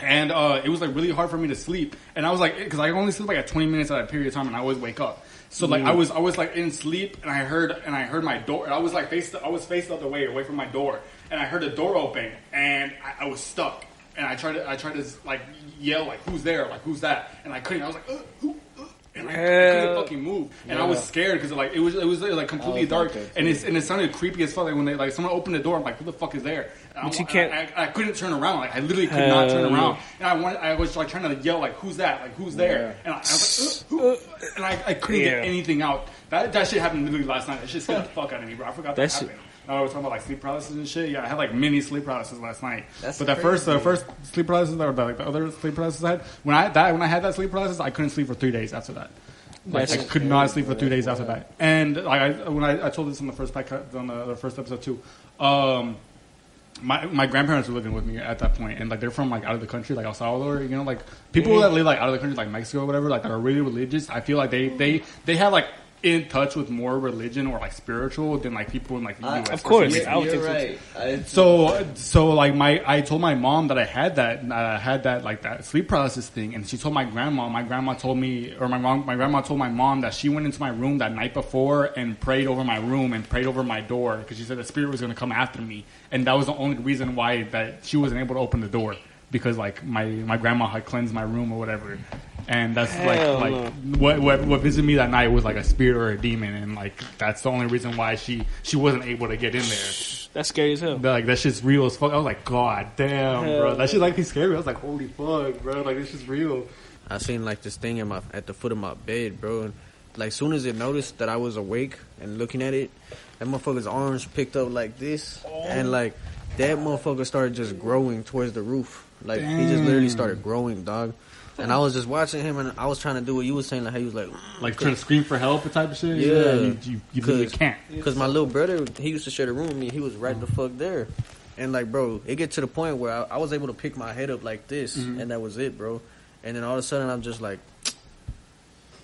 And uh, it was like really hard for me to sleep, and I was like, because I only sleep like at twenty minutes at a period of time, and I always wake up. So like I was, I was like in sleep, and I heard, and I heard my door. I was like faced, I was faced the other way, away from my door, and I heard the door open, and I, I was stuck, and I tried to, I tried to like yell like who's there, like who's that, and I couldn't. I was like, uh, who, uh, and I, I couldn't fucking move, and I was scared because like it was, it was like completely was dark, and it's and it sounded creepy as fuck. Like when they like someone opened the door, I'm like, who the fuck is there? And But I, you can't- I, I, couldn't turn around. Like I literally could not turn around. And I wanted, I was like trying to yell like, "Who's that? Like who's there?" And I, was like, uh, who? and I, couldn't Yeah. get anything out. That that shit happened literally last night. That shit scared the fuck out of me, bro. I forgot that, That happened. Now I was talking about like sleep paralysis and shit. Yeah, I had like mini sleep paralysis last night. That's but the first, the first sleep paralysis or the, like the other sleep paralysis I had, when I that when I had that sleep paralysis, I couldn't sleep for three days after that. Like, I could not sleep for three days after that. And like I, when I, I told this on the first podcast, on the, the first episode too. Um, my my grandparents were living with me at that point, and like they're from like out of the country, like El Salvador. You know, like people that live like out of the country, like Mexico or whatever, like that are really religious. I feel like they they they have like in touch with more religion or like spiritual than like people in like the I- U.S. Of course. some You're. I would you're think so, right. I, So, so like my, I told my mom that I had that, uh, had that like that sleep paralysis thing, and she told my grandma. My grandma told me, or my mom, my grandma told my mom that she went into my room that night before and prayed over my room and prayed over my door because she said the spirit was going to come after me, and that was the only reason why that she wasn't able to open the door because like my my grandma had cleansed my room or whatever. And that's Hell like like what what what visited me that night was like a spirit or a demon, and like that's the only reason why she she wasn't able to get in there. That's scary as hell. That, like that shit's real as fuck. I was like, God damn, Hell bro. That shit like be scary. I was like, holy fuck, bro. Like this is real. I seen like this thing in my at the foot of my bed, bro. And like soon as it noticed that I was awake and looking at it, that motherfucker's arms picked up like this, and oh. like that motherfucker started just growing towards the roof. Like he just literally started growing, dog. And I was just watching him, and I was trying to do what you was saying, like how he was like, Like trying to scream for help, and type of shit. Yeah. you, you, you Cause- can't. Because my little brother, he used to share the room with me. He was right the fuck there. And like, bro, it get to the point where I, I was able to pick my head up like this, Mm-hmm. and that was it, bro. And then all of a sudden, I'm just like,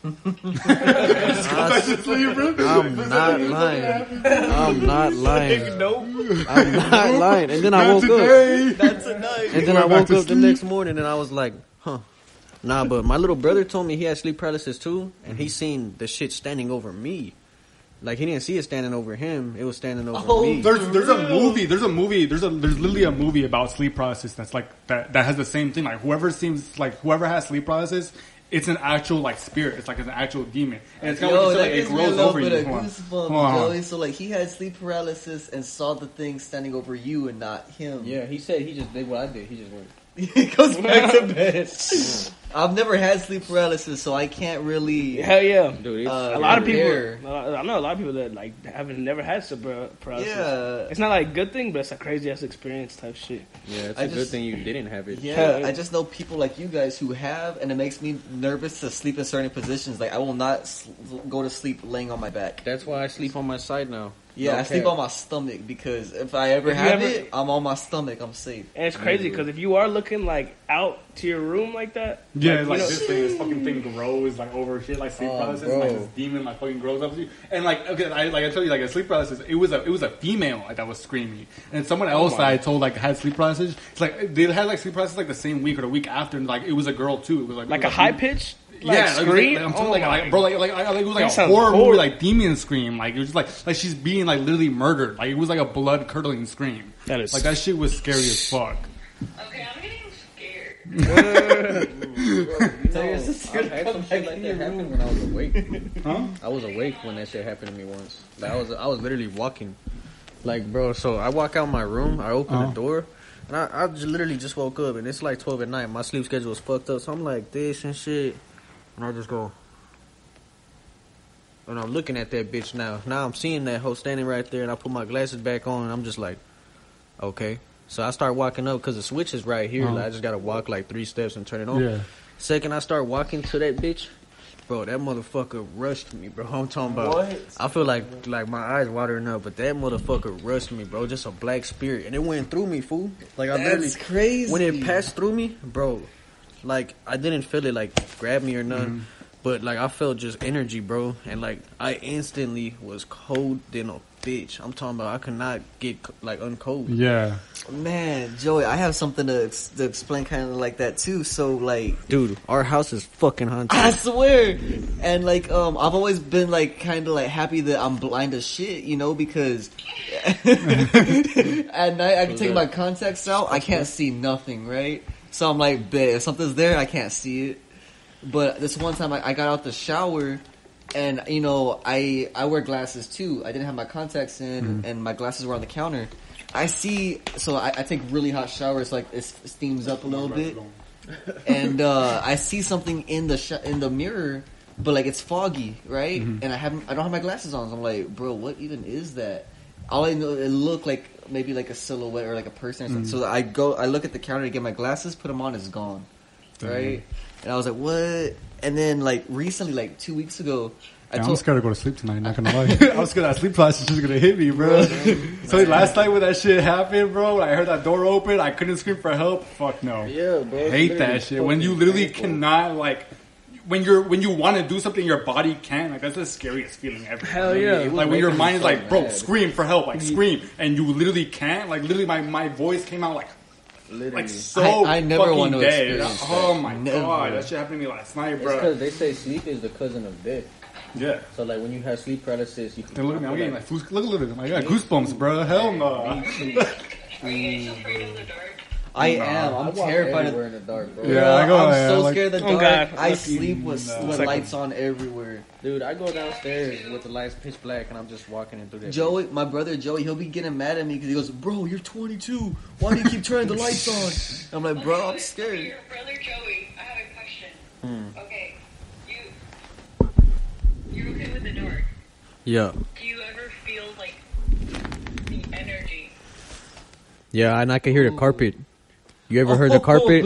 I'm not lying. I'm not lying. Nope. I'm not lying. And then I woke up. that's a night. And then I woke to up the next morning and I was like, huh. Nah, but my little brother told me he had sleep paralysis too, and he seen the shit standing over me. Like he didn't see it standing over him; it was standing over Oh, me. There's there's a movie. There's a movie. There's a there's literally a movie about sleep paralysis that's like that that has the same thing. Like whoever seems like whoever has sleep paralysis, it's an actual like spirit. It's like it's an actual demon, and it's kind Yo, of like it gives grows over you. of Hold on. goosebumps, Hold on. Joey. So like he had sleep paralysis and saw the thing standing over you and not him. Yeah, he said he just did what I did. He just went. he goes back to bed. I've never had sleep paralysis, so I can't really. Hell yeah. Dude, Uh, A lot of people, Compare. I know a lot of people that like haven't never had sleep paralysis. Yeah. It's not like a good thing, but it's a crazy ass experience type shit. yeah, it's I a good thing you didn't have it. Yeah, I just know people like you guys who have, and it makes me nervous to sleep in certain positions. Like I will not sl- go to sleep laying on my back. That's why I sleep on my side now. Yeah, No I sleep on my stomach because if I ever If have ever- it, I'm on my stomach. I'm safe. And it's crazy because if you are looking like out to your room like that, Yeah, like, like, know- this thing, this fucking thing grows like over shit, like sleep Oh, paralysis. bro. Like this demon, like fucking grows up to you. And like, okay, I, like I told you, like a sleep paralysis. It was a, it was a female like, that was screaming, and someone Oh else that I told like had sleep paralysis. It's like they had like sleep paralysis like the same week or the week after, and like it was a girl too. It was like like it a high pitch, like, yeah, scream. Like, I'm oh telling like, my like, bro, like, like, like it was like That a sounds horror horrible. movie, like demon scream. Like it was just like, like she's being like literally murdered. Like it was like a blood curdling scream. That is- like that shit was scary as fuck. Okay, I'm getting scared. Tell your sister I've to had some shit like that happen when I was awake. Huh? I was awake when that shit happened to me once. Like I was, I was literally walking, like bro. So I walk out my room, I open Uh-huh. the door, and I, I just literally just woke up, and it's like twelve at night. My sleep schedule is fucked up, so I'm like this and shit, and I just go, and I'm looking at that bitch now. Now I'm seeing that hoe standing right there, and I put my glasses back on, and I'm just like, okay. So I start walking up because the switch is right here. Uh-huh. Like, I just gotta walk like three steps and turn it on. Yeah. Second, I start walking to that bitch, bro. That motherfucker rushed me, bro. I'm talking about. What? I feel like like my eyes watering up, but that motherfucker rushed me, bro. Just a black spirit, and it went through me, fool. Like I literally That's crazy. when it passed through me, bro. Like I didn't feel it like grab me or nothing, but like I felt just energy, bro, and like I instantly was cold than a bitch. I'm talking about I could not get like uncold. Yeah. Man, Joey, I have something to, ex- to explain kind of like that too. So like, Dude, our house is fucking haunted. I swear, and like, um, I've always been like kind of like happy that I'm blind as shit, you know, because at night I can take my contacts out, I can't see nothing, right? So I'm like, bet if something's there, I can't see it. But this one time I, I got out the shower. And you know, I I wear glasses too. I didn't have my contacts in, and my glasses were on the counter. I see, so I, I take really hot showers, like it steams up a little bit, and uh, I see something in the sh- in the mirror, but like it's foggy, right? And I haven't, I don't have my glasses on. So I'm like, bro, what even is that? All I know, it looked like maybe like a silhouette or like a person or something. Mm-hmm. So I go, I look at the counter to get my glasses, put them on, it's gone, mm-hmm. right? And I was like, what? And then like recently, like two weeks ago, I Yeah, I'm told. scared to go to sleep tonight. Not gonna lie, I was scared that sleep paralysis is just gonna hit me, bro. so last night when that shit happened, bro, I heard that door open. I couldn't scream for help. Fuck no. Yeah, bro. it's hate that shit. When you literally painful. cannot like. When you're when you want to do something, your body can't. Like that's the scariest feeling ever. Hell yeah. It Like when your mind is so like, bro, mad. scream for help, like mm. scream, and you literally can't. Like literally, my my voice came out like Literally. like so I- I never fucking want to dead. experience Oh my Never. god, that shit happened to me last night, It's bro. because they say sleep is the cousin of death. Yeah. So like when you have sleep paralysis, you can. Hey, look at me, I'm getting like goose- look, look at me, I got goosebumps, bro. Hell no. I am. I I'm walk terrified of in the dark, bro. Yeah, I go- I'm yeah, so like- scared of the Oh, dark. God. I Lucky. sleep with, No. with It's lights on everywhere. Dude, I go downstairs with the lights pitch black, and I'm just walking in through that. Joey, my brother Joey, he'll be getting mad at me because he goes, "Bro, you're 22. Why do you keep turning the lights on?" I'm like, "Bro, I'm scared." your brother Joey, I have a question. Hmm. Okay, you you're okay with the dark. Yeah, Do you ever feel like the energy? yeah, and I can hear the carpet. You ever heard the carpet,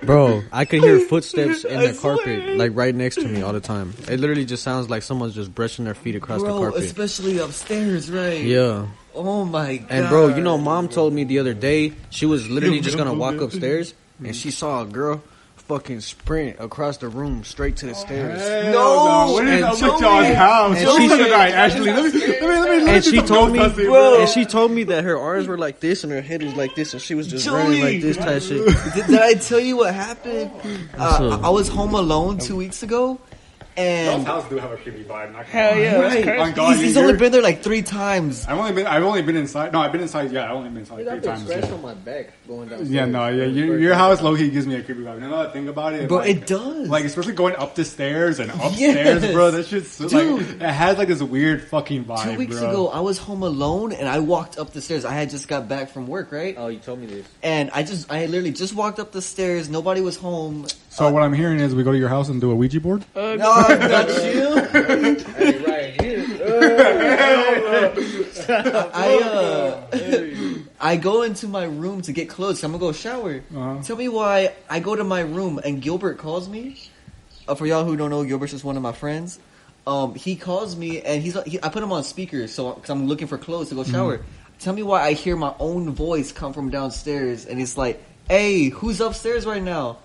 bro? I can hear footsteps in the carpet, like right next to me all the time. It literally just sounds like someone's just brushing their feet across the Bro, carpet. especially upstairs, right? Yeah. Oh my god. And bro, you know, mom told me the other day she was literally just gonna walk upstairs, and she saw a girl fucking sprint across the room straight to the stairs. No, no what is and up with Joey- y'all's house? and Joey she said, said- "Alright, Ashley, let me, let me, let me, let me And do she some told me, Ghostbusting, bro. and she told me that her arms were like this and her head was like this, and she was just Joey. running like this type shit. Did, did I tell you what happened? Uh. I I was home alone two weeks ago, Y'all's and house do have a creepy vibe. Not gonna Hell lie. yeah, that's Right. crazy. On God, he's, he's only been there like three times. I've only been. I've only been inside. No, I've been inside. Yeah, I've only been inside three a big times. scratch Yeah. on my back going down. Yeah, no, yeah, your, your house low key gives me a creepy vibe. Now that I think about it, but like, it does. Like especially going up the stairs and upstairs, Yes. bro. That shit's so, Dude. like it has like this weird fucking vibe. Two weeks bro. ago, I was home alone and I walked up the stairs. I had just got back from work, right? Oh, you told me this. And I just, I literally just walked up the stairs. Nobody was home. So what I'm hearing is we go to your house and do a Ouija board. Uh, No, not you. hey, right here. I uh, I go into my room to get clothes. I'm gonna go shower. Uh-huh. Tell me why I go to my room and Gilbert calls me. Uh, for y'all who don't know, Gilbert's just one of my friends. Um, he calls me and he's he, I put him on speaker so because I'm looking for clothes to go shower. Tell me why I hear my own voice come from downstairs and it's like, "Hey, who's upstairs right now?"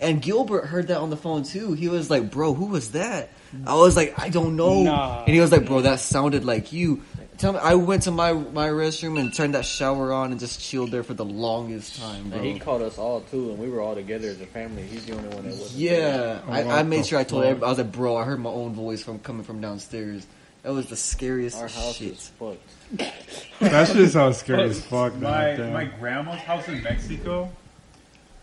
And Gilbert heard that on the phone too. He was like, "Bro, who was that?" I was like, "I don't know." Nah. And he was like, "Bro, that sounded like you." Tell me, I went to my my restroom and turned that shower on and just chilled there for the longest time, bro. And he called us all too, and we were all together as a family. He's the only one that wasn't. Yeah, I, Oh, I made sure I told fuck? everybody. I was like, "Bro, I heard my own voice from coming from downstairs." That was the scariest Our house shit. was fucked. That shit sounds scary as fuck. My goddamn. my grandma's house in Mexico.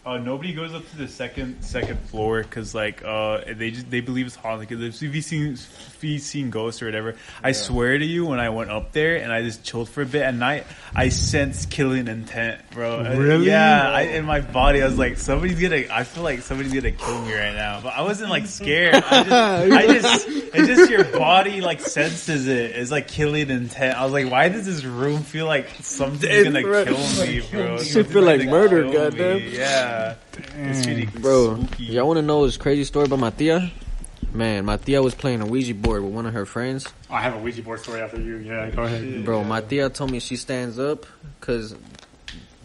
Uh, nobody goes up to the second second floor because like uh, they just they believe it's haunted. Because if you seen if you seen ghosts or whatever, I swear to you, when I went up there and I just chilled for a bit at night, I sensed killing intent, bro. Uh, Really? Yeah, I, in my body, I was like, somebody's gonna. I feel like somebody's gonna kill me right now, but I wasn't like scared. I just, I just, it's just your body like senses it. It's like killing intent. I was like, why does this room feel like something's gonna kill me, bro? Shit feel like gonna murder, goddamn. me. Yeah, it's really Bro, spooky. y'all want to know this crazy story about my tia? Man, my tia was playing a Ouija board with one of her friends. I have a Ouija board story after you. Yeah, go ahead. Bro, my tia told me she stands up because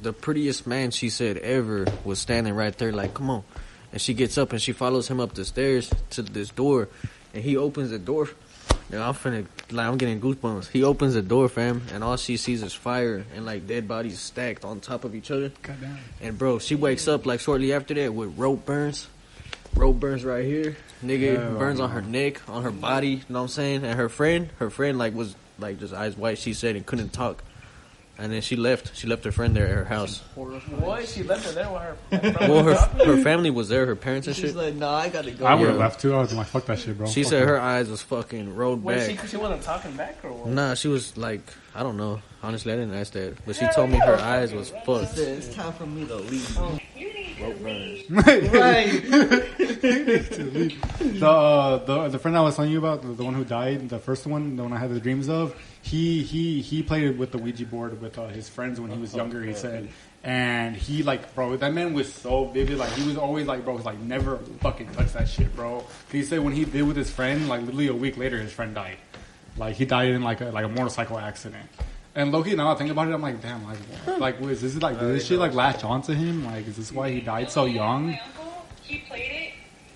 the prettiest man she said ever was standing right there, like, come on. And she gets up and she follows him up the stairs to this door, and he opens the door. Now I'm finna, like, I'm getting goosebumps. He opens the door, fam, and all she sees is fire and like dead bodies stacked on top of each other. Goddamn. And bro, she wakes up like shortly after that with rope burns. Rope burns right here. Nigga Hell burns on her neck, on her body, you know what I'm saying? And her friend, her friend like was like just eyes white, she said and couldn't talk. And then she left. She left her friend there at her house. What? She left her there with her. Well, her her family was there, her parents and She's shit. like, "Nah, I gotta go." I would have Yeah. left too. I was like, fuck that shit, bro. She Fuck said that. her eyes was fucking rolled Wait, she, back. she wasn't talking back or what? Nah, she was like, I don't know. Honestly, I didn't ask that, but she told me her eyes was She fucked. said, "It's time for me to leave." Oh. You need to Rope burns. right. the, uh, the the friend I was telling you about, the, the one who died, the first one, the one I had the dreams of. He he he played with the Ouija board with uh, his friends when he was younger. He said, and he like, bro, that man was so vivid. Like he was always like, bro, was like never fucking touch that shit, bro. He said when he did with his friend, like literally a week later, his friend died. Like he died in like a like a motorcycle accident. And Loki, now I think about it, I'm like, damn, like, like, was this like, did this shit like latch onto him? Like, is this why he died so young? My uncle, he played it,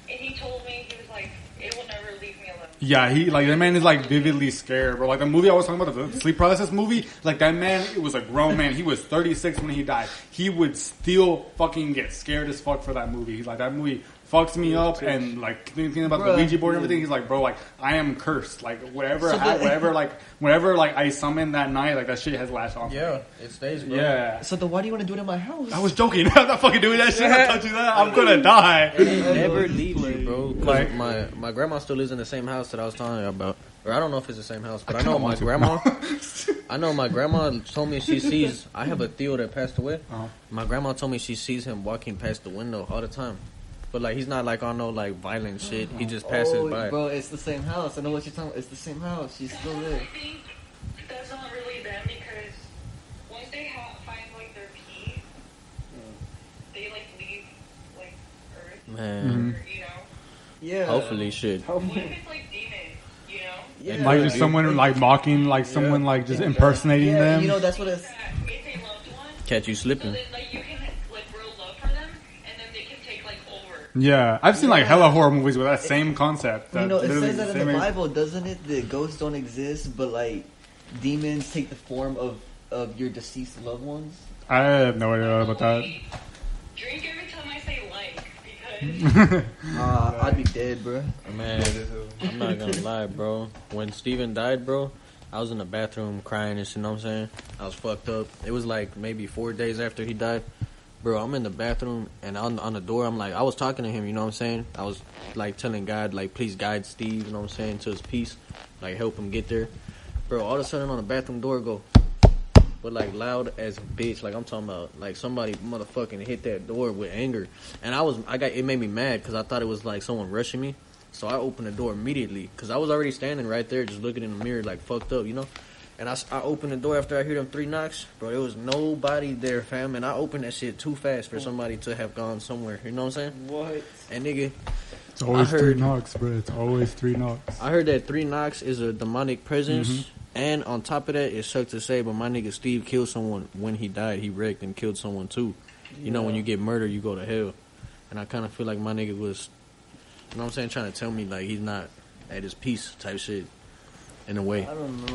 and he told me he was like, "It will never leave me alone." Yeah, he like that man is like vividly scared, bro. Like the movie I was talking about, the sleep paralysis movie. Like that man, it was a grown man. He was 36 when he died. He would still fucking get scared as fuck for that movie. He's like that movie fucks me up, and like thinking about Bruh. the Ouija board and everything. He's like, bro, like I am cursed. Like whatever, So ha- the- whatever, like whenever like I summon that night, like that shit has latched on. me. Yeah, it stays, bro. yeah. So then, why do you want to do it in my house? I was joking. I'm not fucking doing that shit. I'm touching that. I'm gonna die. And it never leaves you, bro. 'Cause Like- my my grandma still lives in the same house that I was telling you about. Or I don't know if it's the same house, but I, kinda know my grandma. I know my grandma told me she sees. I have a tio that passed away. Uh-huh. My grandma told me she sees him walking past the window all the time. But like he's not like on no like violent shit. He just oh, passes oh, by. bro, it's the same house. I know what you're talking. about. It's the same house. She's still there. I think that's not really them because once they ha- find like their key, they like leave like Earth, Man, or, you know. Yeah. hopefully shit. Hopefully. it's like demons, you know? Yeah. Like just someone like mocking, like someone like just impersonating yeah, them. you know that's what it's. That it's a loved one, Catch you so slipping. then like you can like grow love for them, and then they can take like over. Yeah, I've seen like hella horror movies with that same concept. You know, it says that in the Bible, doesn't it? That ghosts don't exist, but like demons take the form of of your deceased loved ones. I have no idea about that. Drink every time I say like because Uh, I'd be dead, bro. Man, I'm not gonna lie, bro. When Steven died, bro, I was in the bathroom crying and shit, you know what I'm saying? I was fucked up. It was like maybe four days after he died. Bro, I'm in the bathroom and on, on the door, I'm like, I was talking to him, you know what I'm saying? I was like telling God, like, please guide Steve, you know what I'm saying, to his peace. Like, help him get there. Bro, all of a sudden on the bathroom door go, but like loud as a bitch. Like I'm talking about, like somebody motherfucking hit that door with anger, and I was, I got, it made me mad because I thought it was like someone rushing me. So I opened the door immediately because I was already standing right there, just looking in the mirror, like fucked up, you know. And I, I opened the door after I heard them three knocks, bro. There was nobody there, fam. And I opened that shit too fast for somebody to have gone somewhere. You know what I'm saying? What? And nigga, It's always I three knocks, bro. It's always three knocks. I heard that three knocks is a demonic presence, Mhm. and on top of that, it sucks to say, but my nigga Steve killed someone when he died. He wrecked and killed someone too. You know, when you get murdered, you go to hell, and I kind of feel like my nigga was, you know, what I'm saying, trying to tell me like he's not at his peace type shit, in a way. I don't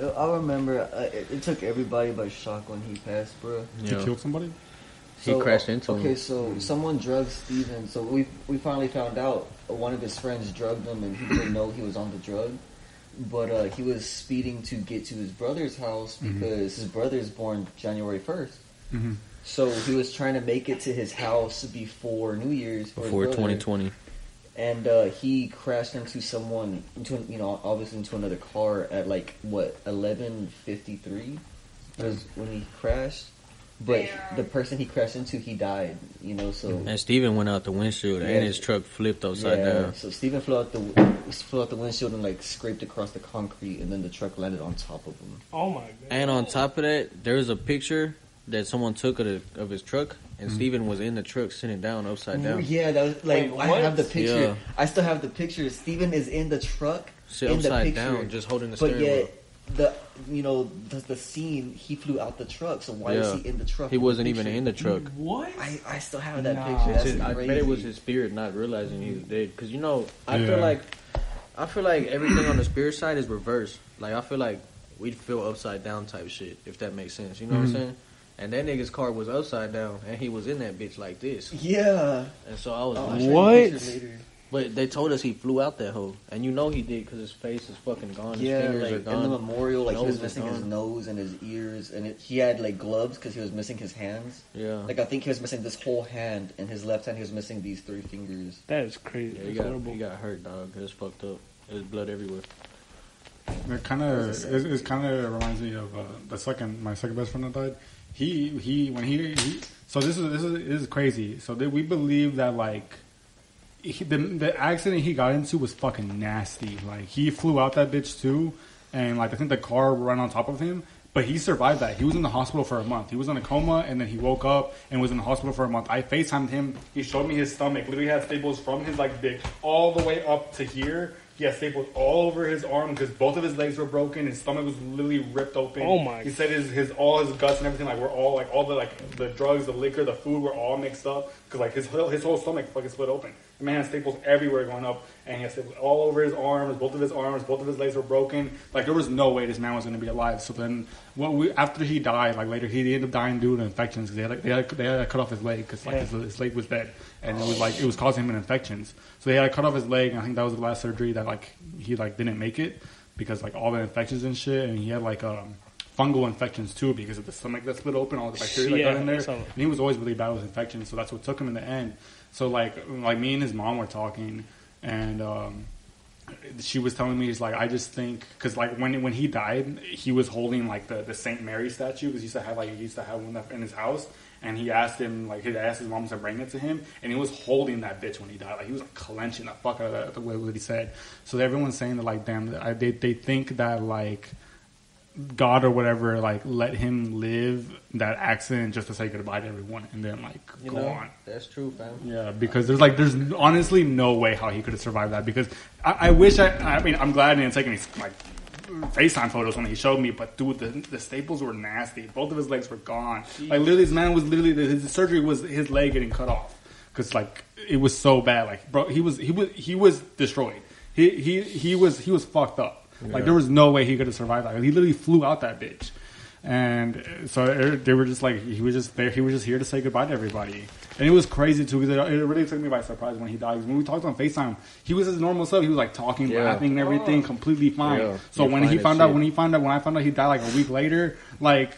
know. I remember uh, it, it took everybody by shock when he passed, bro. He killed somebody. He crashed into okay, him. so someone drugged Steven. So we we finally found out one of his friends drugged him, and he didn't know he was on the drug. But uh, he was speeding to get to his brother's house Mhm. because his brother is born January 1st. Mm-hmm. So he was trying to make it to his house before New Year's. Before 2020, and uh, he crashed into someone into you know obviously into another car at like what eleven fifty three was when he crashed but Yeah. the person he crashed into he died you know so and Steven went out the windshield, Yeah. and his truck flipped upside yeah, down. so Steven flew out the flew out the windshield and like scraped across the concrete and then the truck landed on top of him Oh my god. And on top of that, there's a picture that someone took of, the, of his truck, Mm-hmm. and Steven was in the truck sitting down upside down. yeah that was like Wait, I what? have the picture Yeah. I still have the picture Steven is in the truck Sit in the upside picture, down, just holding the but steering wheel. yet the you know the, the scene he flew out the truck so why Yeah. is he in the truck He wasn't even in the truck. What? I, I still have that Nah. picture. It's That's his- I bet it was his spirit not realizing he was dead. Cause you know, I Yeah. feel like, I feel like everything on the spirit side is reversed. Like I feel like we'd feel upside down type shit, if that makes sense. You know Mhm. what I'm saying? And that nigga's car was upside down, and he was in that bitch like this. Yeah. And so I was like, show What? but they told us he flew out that hole, and you know he did because his face is fucking gone. His Yeah, fingers like are in the memorial, like he was missing his nose and his ears, and it, he had like gloves because he was missing his hands. Yeah. Like I think he was missing this whole hand, and his left hand he was missing these three fingers. That is crazy. Yeah, he got horrible. he got hurt, dog. It's fucked up. There's blood everywhere. It kind of it, it kind of reminds me of uh, the second my second best friend that died. He he when he, he so this is this is this is crazy. So that we believe that like he, the the accident he got into was fucking nasty. Like he flew out that bitch too, and like I think the car ran on top of him. But he survived that. He was in the hospital for a month. He was in a coma, and then he woke up and was in the hospital for a month. I FaceTimed him. He showed me his stomach. Literally had staples from his like dick all the way up to here. He had staples all over his arm because both of his legs were broken. His stomach was literally ripped open. Oh my He said his, his all his guts and everything like were all like all the like the drugs, the liquor, the food were all mixed up because like his whole his whole stomach fucking split open. The man had staples everywhere going up, and he had staples all over his arms, both of his arms, both of his legs were broken. Like there was no way this man was going to be alive. So then, what we after he died, like later he ended up dying due to infections because they had like, they had, they had to cut off his leg because like Yeah. his, his leg was dead, and it was like it was causing him an infections. So they had to cut off his leg, and I think that was the last surgery that like he like didn't make it because like all the infections and shit, and he had like um fungal infections too because of the stomach that split open, all the bacteria that Yeah, got in there, so- and he was always really bad with infections, so that's what took him in the end. So like like me and his mom were talking, and um, she was telling me he's like I just think because like when when he died, he was holding like the the Saint Mary statue because he used to have like he used to have one in his house, and he asked him like he asked his mom to bring it to him, and he was holding that bitch when he died, like he was like clenching the fuck out of that the way what he said. So everyone's saying that like damn, I, they they think that like. God or whatever, like let him live that accident just to say goodbye to everyone and then like You go know, on. that's true, fam. Yeah, because there's like there's honestly no way how he could have survived that. Because I, I wish I I mean I'm glad I didn't take any like FaceTime photos when he showed me, but dude, the, the staples were nasty. Both of his legs were gone. Like literally, this man was literally his surgery was his leg getting cut off because like it was so bad. Like bro, he was he was he was destroyed. He he he was he was fucked up. Like there was no way he could have survived that. He literally flew out that bitch. And so er, they were just like he was just there. He was just here to say goodbye to everybody, and it was crazy too because it, it really took me by surprise when he died. When we talked on Facetime, he was his normal self. He was like talking, Yeah. laughing, and everything, completely fine. Yeah. So You're when fine he found out, shit. when he found out, when I found out he died like a week later, like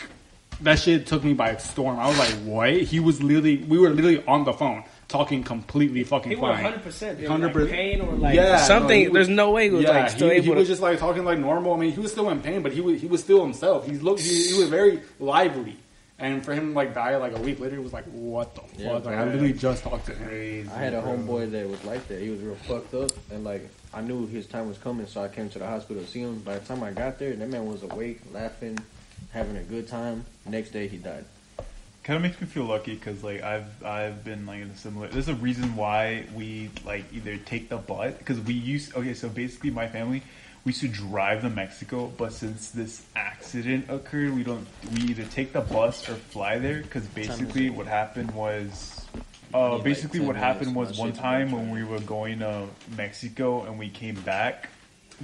that shit took me by storm. I was like, what? He was literally, we were literally on the phone talking completely fucking He was fine. 100%. 100%. like, pain or, like, yeah, something. he was- There's no way he was, like, still he, able he to- was just like talking like normal. I mean, he was still in pain, but he was he was still himself. He looked he, he was very lively. And for him like die like a week later, it was like, what the Yeah, fuck? Like, I literally just talked to him. Crazy, I had a bro. homeboy that was like that. He was real fucked up, and like I knew his time was coming, so I came to the hospital to see him. By the time I got there, that man was awake, laughing, having a good time. Next day, he died. kind of makes me feel lucky because like I've I've been like in a similar. There's a reason why we like either take the butt because we used okay. So basically, my family we used to drive to Mexico, but since this accident occurred, we don't. We either take the bus or fly there because basically what happened was. Uh, basically, what happened was one time when we were going to Mexico and we came back,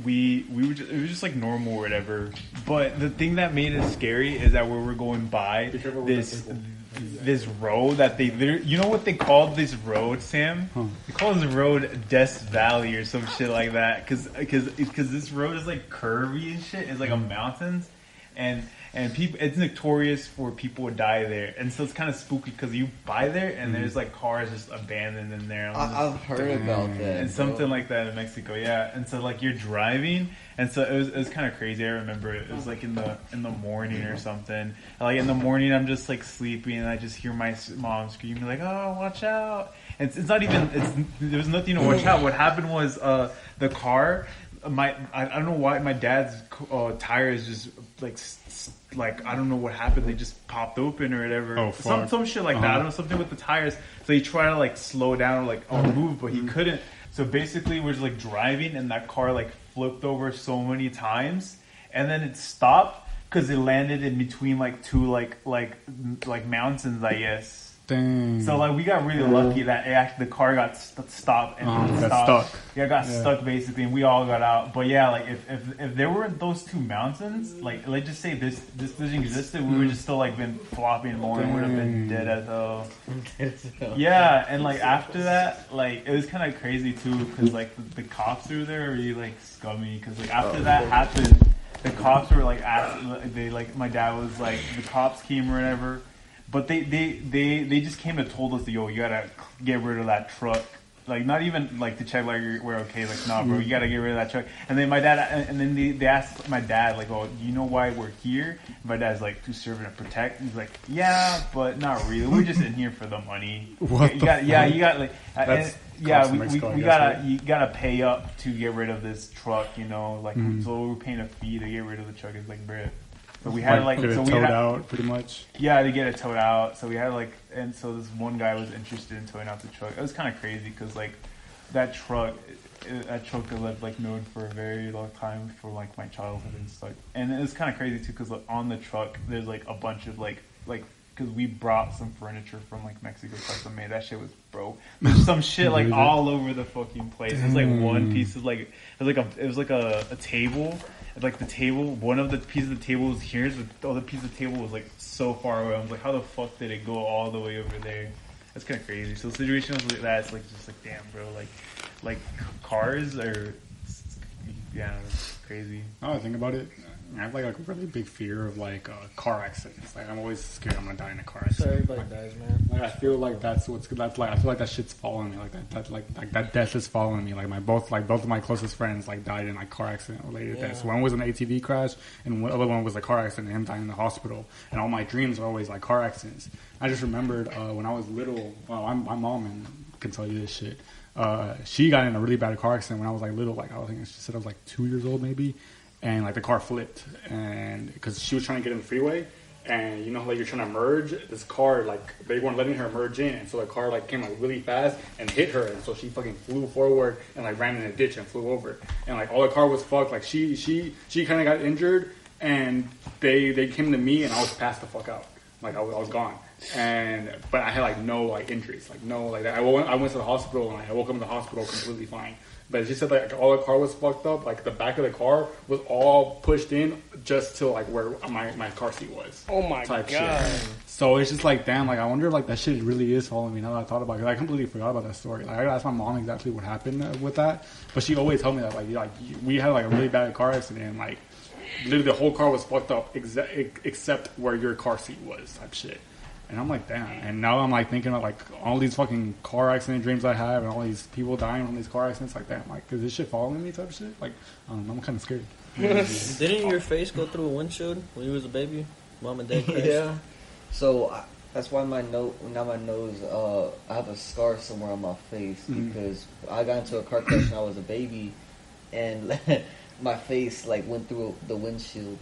we we were just, it was just like normal or whatever. But the thing that made it scary is that we were going by Be careful with this that table. This road that they literally, you know what they called this road, Sam? Huh. They call this road Death Valley or some shit like that. Cause, cause, cause this road is like curvy and shit. It's like a hmm. mountains, and and people, it's notorious for people would die there, and so it's kind of spooky because you buy there and there's like cars just abandoned in there. I'm just- I, I've heard about that. and bro. something like that in Mexico, yeah. And so like you're driving, and so it was, it was kind of crazy. I remember it. It was like in the in the morning or something. Like in the morning, I'm just like sleeping, and I just hear my mom screaming like, "Oh, watch out!" And it's, it's not even. It's there was nothing to watch out. What happened was uh, the car. My I, I don't know why my dad's uh, tires just like s- s- like I don't know what happened. They just popped open or whatever. Oh, some fuck. some shit like that. I Uh-huh. don't know something with the tires. So he tried to like slow down or like or move, but he couldn't. So basically, we're just like driving, and that car like flipped over so many times, and then it stopped because it landed in between like two like like like mountains, I guess. Dang. So like we got really lucky that it actually the car got st- stopped and Uh-huh, got stuck. Yeah, got Yeah. stuck basically, and we all got out. But yeah, like if, if if there weren't those two mountains, like let's just say this this didn't existed, we would just still like been flopping more and would have been dead as hell. Yeah, and like after that, like it was kind of crazy too, because like the, the cops were there really like scummy. Because like after that happened, the cops were like asked, they like my dad was like the cops came or whatever, but they they they they just came and told us, yo, you gotta get rid of that truck. Like not even like to check like we're okay. Like nah, bro, you gotta get rid of that truck. And then my dad, and, then they, they asked my dad like, oh, you know why we're here? My dad's like to serve and protect. He's like, yeah, but not really. We're just in here for the money. What you got, yeah, you got like, uh, That's and- yeah, we, we, we gotta right? you gotta pay up to get rid of this truck. You know, like Mhm. so we're paying a fee to get rid of the truck. It's like, bruh. So we had like, get so it we towed had, out pretty much. yeah, to get it towed out. So we had like, and so this one guy was interested in towing out the truck. It was kind of crazy because like that truck, it, that truck I lived like known for a very long time for like my childhood and stuff. And it was kind of crazy too because like, on the truck there's like a bunch of like like because we brought some furniture from like Mexico custom made. That shit was broke. There's some shit like all over the fucking place. It was like one piece of like it was like a it was like a, a table. Like the table, one of the pieces of the table was here. The other piece of the table was like so far away. I was like, how the fuck did it go all the way over there? That's kind of crazy. So situations like that, it's like just like damn, bro. Like, like cars are, yeah, crazy. I think about it, I have like a really big fear of like uh, car accidents. Like I'm always scared I'm gonna die in a car So accident. everybody dies, man. Like I feel like that's what's that's like I feel like that shit's following me. Like that, that like like that death is following me. Like my both like both of my closest friends like died in like car accident related Yeah. deaths. One was an ATV crash, and the other one was a car accident. and Him dying in the hospital. And all my dreams are always like car accidents. I just remembered uh, when I was little. Well, I'm, my mom and can tell you this shit. Uh, she got in a really bad car accident when I was like little. Like I was thinking she said I was like two years old maybe, and like the car flipped, and because she was trying to get in the freeway, and you know like you're trying to merge? This car like they weren't letting her merge in and so the car like came like really fast and hit her and so she fucking flew forward and like ran in a ditch and flew over. And like all the car was fucked. Like she she she kind of got injured and they they came to me and I was passed the fuck out. Like I was, I was gone. And but I had like no like injuries like no like I went I went to the hospital and I woke up in the hospital completely fine But she said like all the car was fucked up. Like the back of the car was all pushed in just to like where my, my car seat was. Oh my Type god. shit. So it's just like damn. Like I wonder if like that shit really is following me. Now that I thought about it. I completely forgot about that story. Like I gotta ask my mom exactly what happened with that. But she always told me that like like we had like a really bad car accident. And, like literally the whole car was fucked up exa- except where your car seat was type shit. And I'm like, damn. And now I'm like thinking of like all these fucking car accident dreams I have and all these people dying from these car accidents. Like, damn, like, is this shit following me type of shit? Like, um, I'm kind of scared. Didn't your face go through a windshield when you was a baby? Mom and dad crashed? Yeah. So I, that's why my nose, now my nose, uh, I have a scar somewhere on my face Mhm. because I got into a car crash when I was a baby, and my face like went through the windshield,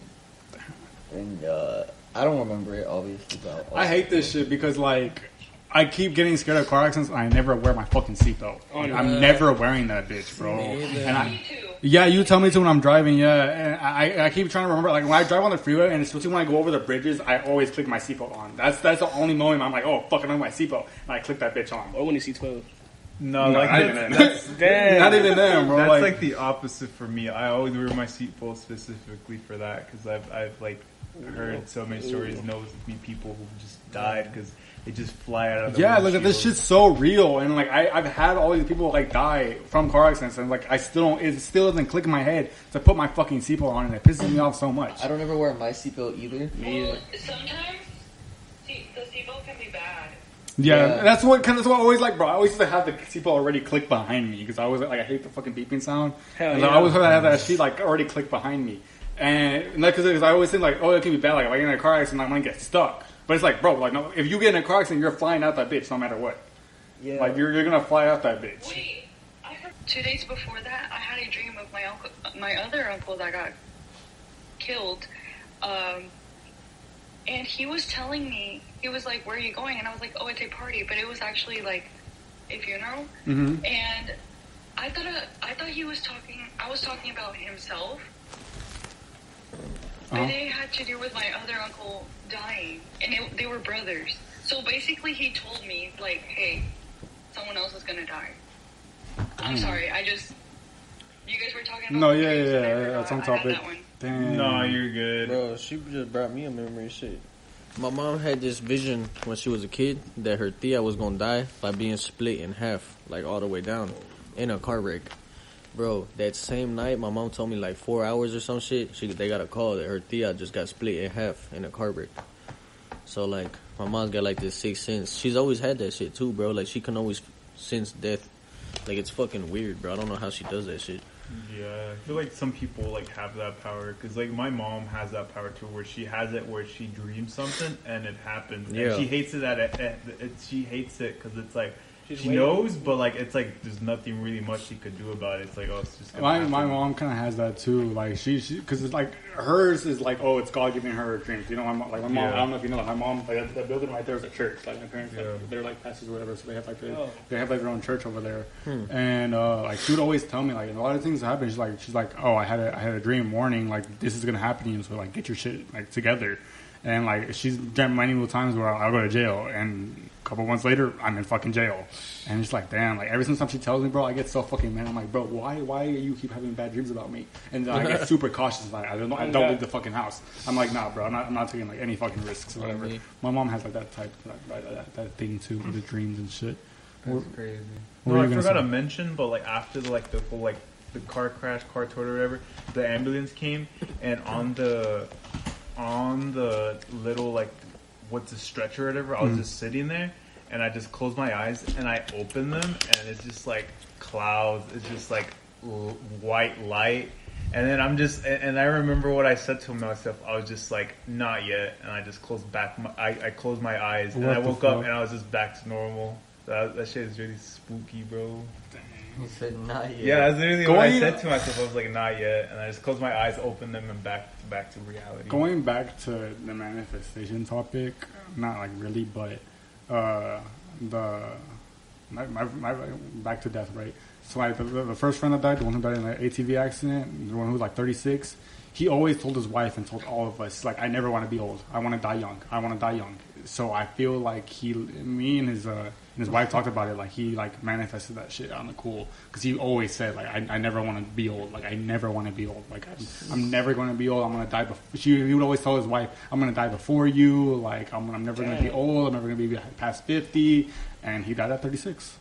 and uh, I don't remember it obviously. But I hate this shit because like I keep getting scared of car accidents. and I never wear my fucking seatbelt. Oh, Like, no. I'm never wearing that bitch, bro. Me. And I, yeah, you tell me to when I'm driving. Yeah, and I, I keep trying to remember. Like when I drive on the freeway, and especially when I go over the bridges, I always click my seatbelt on. That's that's the only moment I'm like, oh fuck, I know my seatbelt, and I click that bitch on. Or when you see twelve. No, No, like not that's, even that's, Damn. Not even them, bro. that's like, like, the opposite for me. I always wear my seatbelt specifically for that because I've I've like heard so many stories, knows of me people who just died because they just fly out of the Yeah, look at this windshield. shit's so real, and like I, I've had all these people like die from car accidents, and like I still don't, it still doesn't click in my head to put my fucking seatbelt on, and it pisses me off so much. I don't ever wear my seatbelt either. Well, sometimes see, the seatbelt can be bad. Yeah, Yeah. that's what kind of what I always like, bro. I always used to have the seatbelt already click behind me because I always like I hate the fucking beeping sound. Hell and yeah. I always have that shit like already click behind me, and like because I always think like, oh, it can be bad. Like if I get in a car accident, I'm gonna get stuck. But it's like, bro, like no, if you get in a car accident, you're flying out that bitch no matter what. Yeah. Like you're you're gonna fly out that bitch. Wait, I heard two days before that, I had a dream of my uncle, my other uncle that got killed, um, and he was telling me he was like, "Where are you going?" And I was like, "Oh, it's a party," but it was actually like a funeral, Mm-hmm. and I thought uh, I thought he was talking. I was talking about himself. Uh-huh. But it had to do with my other uncle dying, and it, they were brothers. So basically, he told me like, "Hey, someone else is gonna die." I'm sorry. I just you guys were talking about No, yeah, dreams, yeah, yeah, forgot that's on topic. that one. Damn. No, you're good. Bro, she just brought me a memory shit. My mom had this vision when she was a kid that her tia was gonna die by being split in half, like all the way down, in a car wreck. Bro, that same night, my mom told me like four hours or some shit. She they got a call that her tia just got split in half in a car wreck. So like, my mom's got like this sixth sense. She's always had that shit too, bro. Like she can always sense death. Like it's fucking weird, bro. I don't know how she does that shit. Yeah, I feel like some people like have that power because like my mom has that power too, where she has it where she dreams something and it happens. Yeah. and she hates it at it. it, it she hates it because it's like She's she waiting. knows, but like it's like there's nothing really much she could do about it. It's like oh, it's just gonna My happen. my mom kind of has that too. Like she, because it's like hers is like, oh, it's God giving her dreams. You know, my mom, like my mom. Yeah. I don't know if you know, like my mom, like that, that building right there is a church. Like my parents, Yeah. like, they're like pastors or whatever, so they have like they, Oh. they have like their own church over there. And uh, like she would always tell me like a lot of things happen. She's like, she's like, oh, I had a I had a dream warning like this is gonna happen to you, so like get your shit like together. And like she's done many times where I'll go to jail, and a couple months later I'm in fucking jail. And it's like, damn, like every single time she tells me, bro, I get so fucking mad. I'm like, bro, why, why you keep having bad dreams about me? And then I get super cautious. Like, I don't, I don't leave the fucking house. I'm like, nah, bro, I'm not, I'm not taking like any fucking risks or whatever. My mom has like that type, like, that, that, that thing too, with the dreams and shit. That's crazy. what No, I forgot say? to mention, but like after the, like the whole like the car crash, car total, or whatever, the ambulance came and on the on the little like what's a stretcher or whatever, I was Mhm. just sitting there and I just closed my eyes and I opened them and it's just like clouds. It's just like l- white light. And then I'm just, and and I remember what I said to myself. I was just like, not yet. And I just closed back my, I, I closed my eyes and I woke up and I was just back to normal. That, that shit is really spooky, bro. He said not yet. Yeah, that's literally what I said to myself. I was like, not yet. And I just closed my eyes, opened them, and back back to reality. Going back to the manifestation topic, not like really, but uh, the my, my, my back to death, right? So like the, the first friend that died, the one who died in an ATV accident, the one who was like 36, he always told his wife and told all of us like I never want to be old. I want to die young. I want to die young. So I feel like he, me and his uh, and his wife talked about it. Like he like manifested that shit on the cool because he always said like I, I never want to be old. Like I never want to be old. Like I'm, I'm never going to be old. I'm going to die. Before. She he would always tell his wife I'm going to die before you. Like I'm, I'm never going to be old. I'm never going to be past fifty. And he died at 36.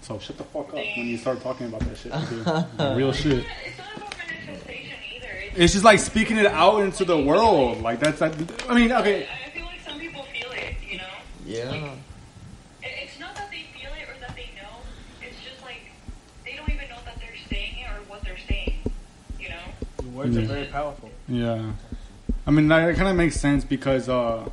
So shut the fuck up when you start talking about that shit. Real shit. It's not about manifestation either. It's, It's just like speaking it out into the world. Like that's. Like, I mean, okay. I feel like some people feel it, you know? Yeah. It- It's not that they feel it or that they know. It's just like they don't even know that they're saying it or what they're saying, you know? Words are very powerful. Yeah, I mean that kind of makes sense because uh,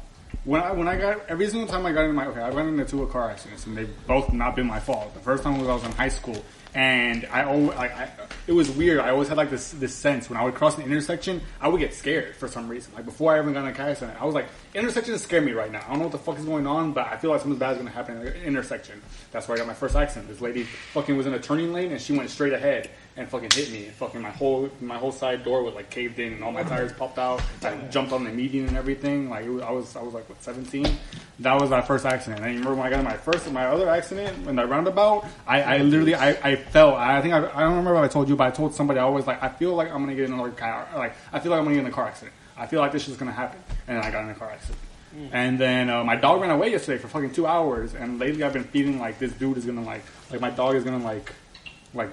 when I when I got every single time I got in my okay, I got into two car accidents and they've both not been my fault. The first time was I was in high school and I always like I, it was weird. I always had like this this sense when I would cross the intersection, I would get scared for some reason. Like before I ever got in a car accident, I was like intersections scare me right now. I don't know what the fuck is going on, but I feel like something bad is gonna happen in the intersection. That's where I got my first accident. This lady fucking was in a turning lane and she went straight ahead and fucking hit me. And fucking my whole my whole side door was like caved in and all my tires popped out. I jumped on the median and everything. Like it was, I was I was like what 17. That was my first accident. And you remember when I got in my first my other accident in that roundabout? I, I literally I, I fell. I think I, I don't remember if I told you, but I told somebody I was like I feel like I'm gonna get in another car. Like I feel like I'm gonna get in a car accident. I feel like this is gonna happen. And then I got in a car accident. And then uh, my dog ran away yesterday for fucking two hours. And lately I've been feeling like this dude is gonna like like my dog is gonna like like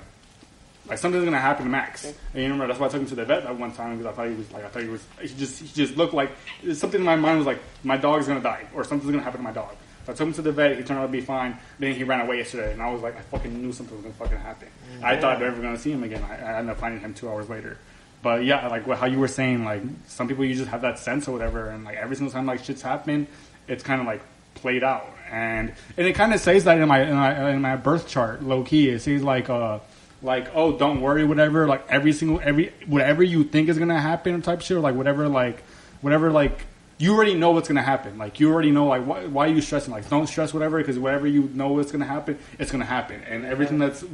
like something's gonna happen to Max. And you remember that's why I took him to the vet that one time because I thought he was like I thought he was he just he just looked like something in my mind was like my dog's gonna die or something's gonna happen to my dog. So I took him to the vet. He turned out to be fine. Then he ran away yesterday, and I was like, I fucking knew something was gonna fucking happen. I thought I'd never gonna see him again. I, I ended up finding him two hours later. But yeah, like what, how you were saying, like some people you just have that sense or whatever, and like every single time like shit's happen, it's kind of like played out, and and it kind of says that in my, in my in my birth chart, low key. It says like uh like oh don't worry whatever like every single every whatever you think is gonna happen type shit or like whatever like whatever like you already know what's gonna happen. Like you already know like why, why are you stressing? Like don't stress whatever because whatever you know what's gonna happen it's gonna happen. And everything that's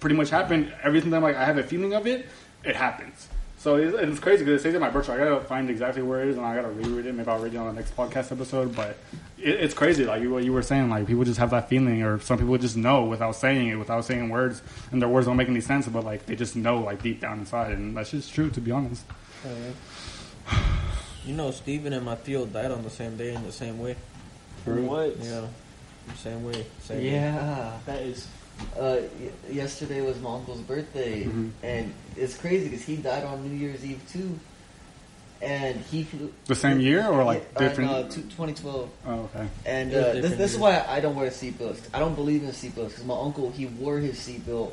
pretty much happened everything that like I have a feeling of it it happens so it's, it's crazy because it says in my birth chart I gotta find exactly where it is and I gotta reread it maybe I'll read it on the next podcast episode but it, it's crazy like what you were saying like people just have that feeling or some people just know without saying it without saying words and their words don't make any sense but like they just know like deep down inside and that's just true to be honest You know, Steven and my tio died on the same day in the same way. What? Yeah, same way. Same Way. Yeah. That is. Uh, y- yesterday was my uncle's birthday, Mhm. and it's crazy because he died on New Year's Eve too. And he flew the same year or like Yeah, uh, different no, two- 2012. oh okay And uh, this, this is why I don't wear seatbelts. I don't believe in seatbelts because my uncle he wore his seatbelt,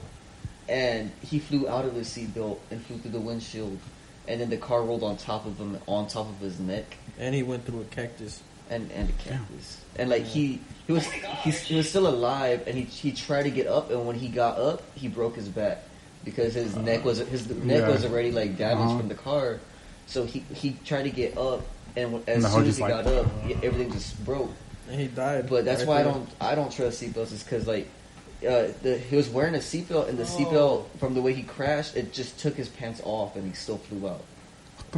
and he flew out of his seatbelt and flew through the windshield, and then the car rolled on top of him, on top of his neck, And he went through a cactus. and and the cactus. And like he he was he, he was still alive, and he he tried to get up, and when he got up, he broke his back because his neck was his neck Yeah. was already like damaged Uh-huh. from the car. So he he tried to get up, and as And soon as he like- got up, he- everything just broke. And he died. But that's right why I don't I don't trust seatbelts is because like uh, the, he was wearing a seatbelt and the Oh. seatbelt from the way he crashed it just took his pants off and he still flew out.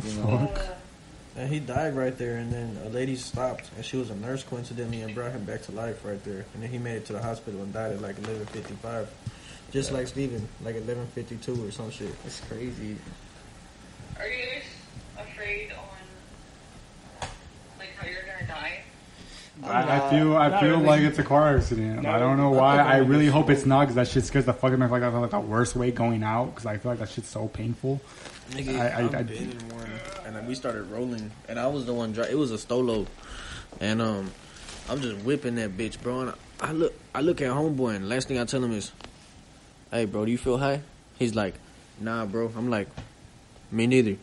You know? And he died right there, and then a lady stopped, and she was a nurse coincidentally, and brought him back to life right there. And then he made it to the hospital and died at like 11:55, just like Steven, like 11:52 or some shit. It's crazy. are you guys afraid on like how you're gonna die? I, I feel I feel really. like it's a car accident. Not I don't know why. I I really hope it's not because that shit scares the fucking me. Like I feel like the worst way going out because I feel like that shit's so painful. Nigga, I- I- I've I- been in one, and then we started rolling, and I was the one. Dri- it was a Stolo, and um, I'm just whipping that bitch, bro. And I, I look, I look at homeboy, and last thing I tell him is, "Hey, bro, do you feel high?" He's like, "Nah, bro." I'm like, "Me neither."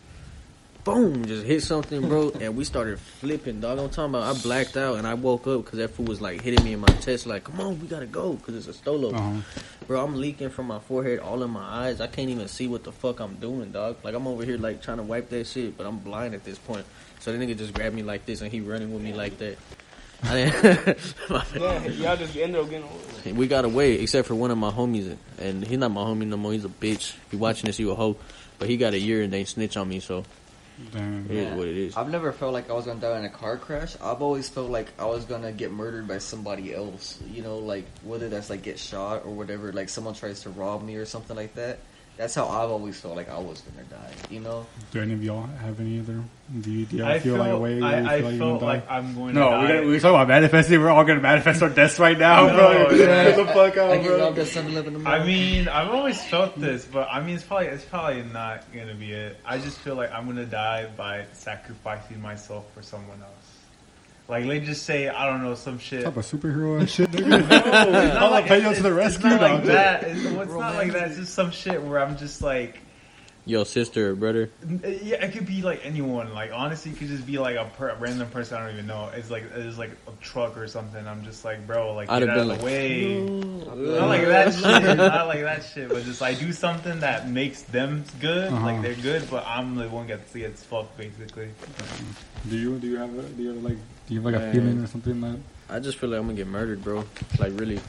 Boom, just hit something, bro, and we started flipping, dog. I'm talking about I blacked out, and I woke up because that fool was like hitting me in my chest, like, "Come on, we gotta go," because it's a Stolo. Uh-huh. Bro, I'm leaking from my forehead, all in my eyes. I can't even see what the fuck I'm doing, dog. Like I'm over here like trying to wipe that shit, but I'm blind at this point. So the nigga just grabbed me like this, and he running with me like that. I didn't- Yeah, y'all just ended up getting over it. we got away, except for one of my homies, and he's not my homie no more. He's a bitch. If you watching this, you a hoe. But he got a year and they snitch on me, so Damn. it is what it is. I've never felt like I was gonna die in a car crash. I've always felt like I was gonna get murdered by somebody else. You know, like whether that's like get shot or whatever. Like someone tries to rob me or something like that. That's how I've always felt like I was gonna die. You know? Do any of y'all have any other? Do you, do you I feel, like a way? where you I, I feel like you're felt gonna die? like I'm going No, to we're, die. gonna, we're talking about manifesting. We're all gonna manifest our deaths right now, No, bro. yeah. Get the fuck I out, get bro. robbed at 7-Eleven. I mean, I've always felt this, but I mean, it's probably it's probably not gonna be it. I just feel like I'm gonna die by sacrificing myself for someone else. Like, let's just say I don't know some shit. Type of superhero and shit. Nigga. It's I'll like- pay you it's- to the it's rescue, not like that. It's, well, it's not like that. It's just some shit where I'm just like, Yo, sister or brother. yeah, it could be like anyone. Like honestly, it could just be like a, per, a random person I don't even know. It's like it's like a truck or something. I'm just like, bro, like I'd get have out been of the like, way. Not like that shit. Not like that shit. But just like do something that makes them good. Uh-huh. Like they're good, but I'm the one that gets fucked basically. Do you do you have a, do you have like do you have like a feeling or something that I just feel like I'm gonna get murdered, bro. Like really.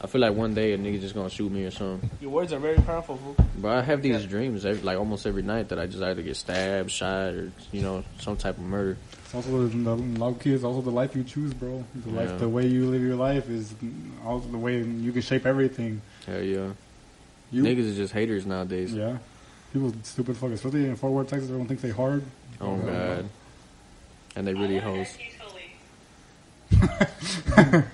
I feel like one day a nigga just gonna shoot me or something. Your words are very powerful, fool. But I have these dreams every, like almost every night that I just either get stabbed, shot, or you know some type of murder. it's also the, the low key is also the life you choose, bro. The life, the way you live your life is also the way you can shape everything. Hell yeah. You, Niggas is just haters nowadays. yeah. People stupid fuckers, especially in Fort Worth, Texas. Everyone thinks they hard. Oh god. And they really I hoes. That peacefully.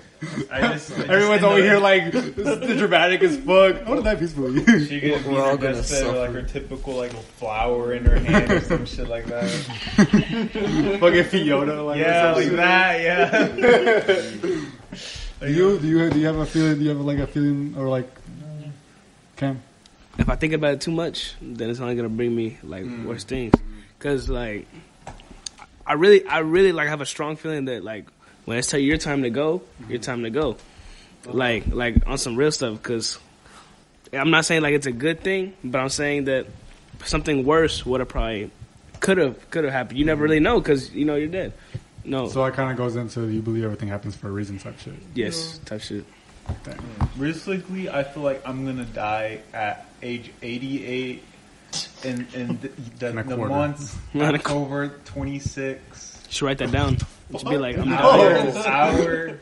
I just, I just Everyone's end over here like this is the dramatic as fuck. How did that peacefully? She could be We're all gonna deathbed or like suffer. her typical like flower in her hand or some shit like that. Fucking Fiona, like yeah, or like shit. that. Yeah. Do you do you do you have a feeling? Do you have like a feeling or like Cam? If I think about it too much, then it's only gonna bring me like Mm. worse things. Cause like, I really, I really like have a strong feeling that like when it's your time to go, your time to go. Like, like on some real stuff. Cause I'm not saying like it's a good thing, but I'm saying that something worse would have probably could have could have happened. You never really know because you know you're dead. No. So it kind of goes into you believe everything happens for a reason type shit. yes, type shit. Realistically, I feel like I'm gonna die at age 88 in in the, the, In a the quarter. month In a qu- October 26. You should write that down. Just be like, I'm Hour, dying. hour,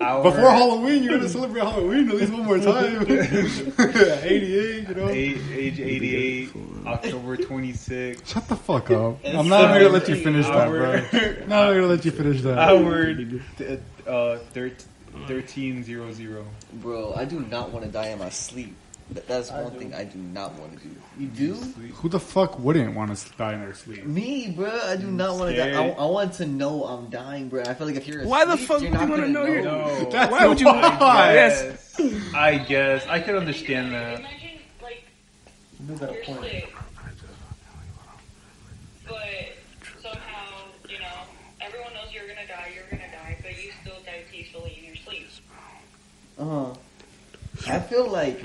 hour, Before Halloween, you're gonna celebrate Halloween at least one more time. 88, you know. Age, age 88, October 26. Shut the fuck up. I'm not even gonna let you finish that, bro. Not even gonna let you finish that. Hour, th- uh, thir- 1300. Bro, I do not want to die in my sleep. Th- That's one thing I do not want to do. You do? Who the fuck wouldn't want to die in their sleep? Me, bro. I do not want to die. I, I want to know I'm dying, bro. I feel like if you're Why the fuck you're would you not wanna gonna know you're- No. That's Why would you? why. Yes. I guess. I could understand that. Imagine, like, you're sick, but somehow, you know, everyone knows you're gonna die, you're gonna die, but you still die peacefully in your sleep. Uh, huh. I feel like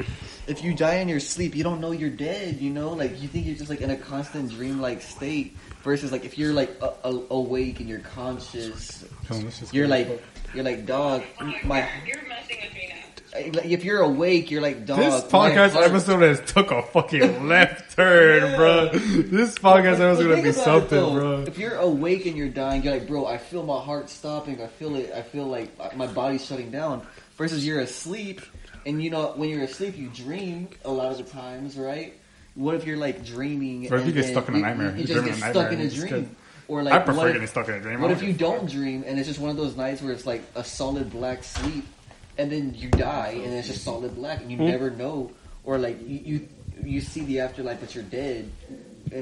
if you die in your sleep, you don't know you're dead. You know, like you think you're just like in a constant dream-like state. Versus like if you're like a, a, awake and you're conscious, on, you're go. like you're like dog. Oh, My you're, you're messing with me now. if you're awake, you're like dog. This podcast episode has took a fucking left turn, bro. This podcast episode Well, gonna be think about it, something, though. bro. If you're awake and you're dying, you're like, bro, I feel my heart stopping. I feel it. I feel like my body's shutting down. Versus you're asleep, and you know when you're asleep, you dream a lot of the times, right? What if you're like dreaming? Or if you get stuck in a nightmare. You, You're just get stuck in a you dream. Or like, I prefer what if, getting stuck in a dream. what if you give a fuck. don't dream and it's just one of those nights where it's like a solid black sleep, and then you die and it's just solid black and you Hmm? never know, or like you, you you see the afterlife but you're dead,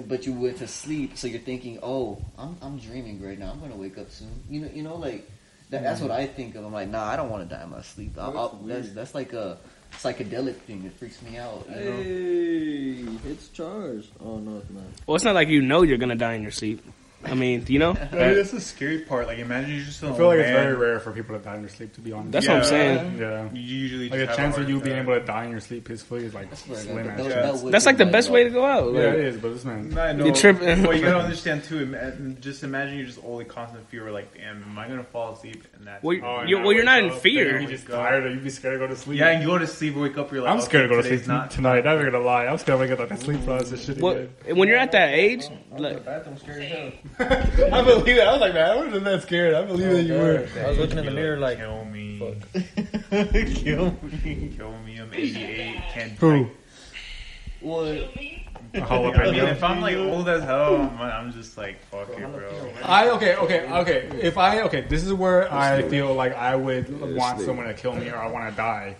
but you went to sleep so you're thinking, oh, I'm I'm dreaming right now. I'm gonna wake up soon. You know you know like that, that's what mm. I think of. I'm like, nah, I don't want to die in my sleep. Oh, I'll, I'll, that's that's like a psychedelic thing. It freaks me out. You know? Hey, it's charged. Oh no, it's not. Well, it's not like you know you're gonna die in your sleep. I mean, you know, I mean, that's the scary part. Like, imagine you're just an I feel like old it's very rare for people to die in their sleep. To be honest, That's what I'm saying. Yeah, You usually like just a chance of you being able to die in your sleep peacefully is like slim as That- shit. that that's like the best way to go out. Yeah, it Like, is, but this man. I know. You tripping. Well, you gotta understand too. Just imagine you're just always constant fear. Like, damn, am I gonna fall asleep? And that's Well, Oh, you- and well, you're wake not in fear. then You just tired. You'd be scared to go to sleep. yeah, and you go to sleep, wake up, you're like, I'm scared to go to sleep today's not. tonight. I'm not gonna lie. I'm scared to wake up that sleep process shit when you're at that age, like, bathroom scared as hell. I believe it. I was like, man, I wasn't that scared. I believe that you were. I was looking in the mirror like, kill me, Kill me. kill me. I'm 88. Can't. Who? Like, What? A oh, I mean, if I'm like old as hell, I'm, I'm just like, fuck it, bro. I okay, okay, okay. If I okay, this is where I feel like I would want someone to kill me or I want to die.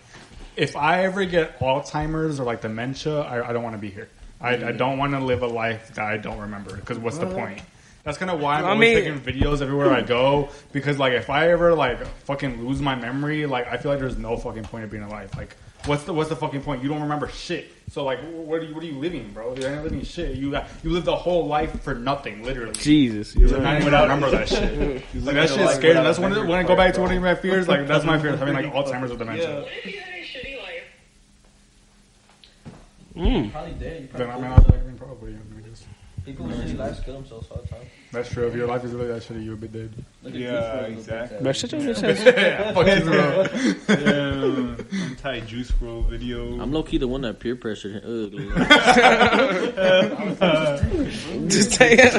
If I ever get Alzheimer's or like dementia, I, I don't want to be here. I, I don't want to live a life that I don't remember because what's the point? That's kind of why I'm I always mean- taking videos everywhere I go because like if I ever like fucking lose my memory, like I feel like there's no fucking point of being alive. Like what's the what's the fucking point? You don't remember shit. So like what are you what are you living, bro? You're not living shit. You got you lived a whole life for nothing, literally. Jesus. Like, not even remember that shit. Like that shit's scary. That's one of the, when I go back to one of my fears. Like that's my fear, having like Alzheimer's or dementia. What if you had a shitty life? Mm. probably dead. You Then I probably mean, I, I mean probably. People shitty lives kill themselves all the time. That's true. If your life is really that shitty, you'll be dead. Look at Yeah, Juice WRLD, exactly. But shut your bitch ass. yeah, fuck you, bro. Yeah, um, anti juice bro video. I'm low key the one that peer pressured him. Ugly. Just take it.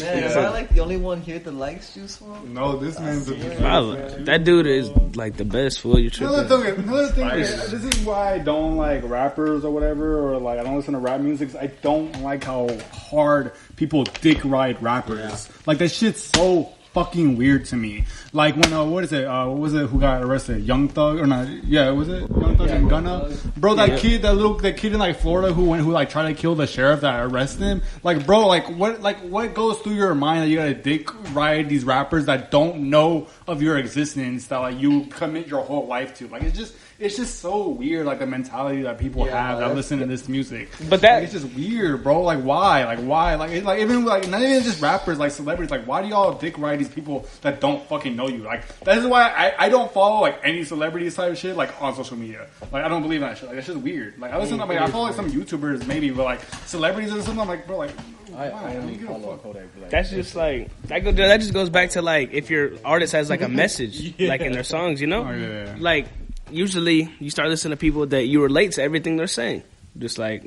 Man, am I like the only one here that likes Juice WRLD? No, this man's a. Wow, that dude is like the best fool. You Another tripping? thing, another thing is, this is why I don't like rappers or whatever, or like I don't listen to rap music. 'cause I don't like how hard people dick ride rappers. Like that shit's so fucking weird to me. Like when uh, what is it? Uh, what was it? Who got arrested? Young Thug or not? Yeah, was it Young Thug and Gunna? Bro, that kid, that little, that kid in like Florida who went, who like tried to kill the sheriff that arrested him. Like, bro, like what, like what goes through your mind that you gotta dick ride these rappers that don't know of your existence that like you commit your whole life to? Like, it's just, it's just so weird. Like the mentality that people Yeah, have that listen to this music. But that- Like, it's just weird, bro. Like why? Like why? Like it's like even like not even just rappers, like celebrities. Like why do y'all dick ride these people that don't fucking know you? Like that is why I, I don't follow like any celebrities type of shit like on social media. Like I don't believe in that shit. Like that's just weird. Like I listen to like I mm, follow like some YouTubers maybe, but like celebrities or something. I'm like bro, like I. I only follow? Kodak Black. That's just like that. Go, that just goes back to like if your artist has like a message, like in their songs, you know. Oh, yeah, yeah. Like usually you start listening to people that you relate to everything they're saying, just like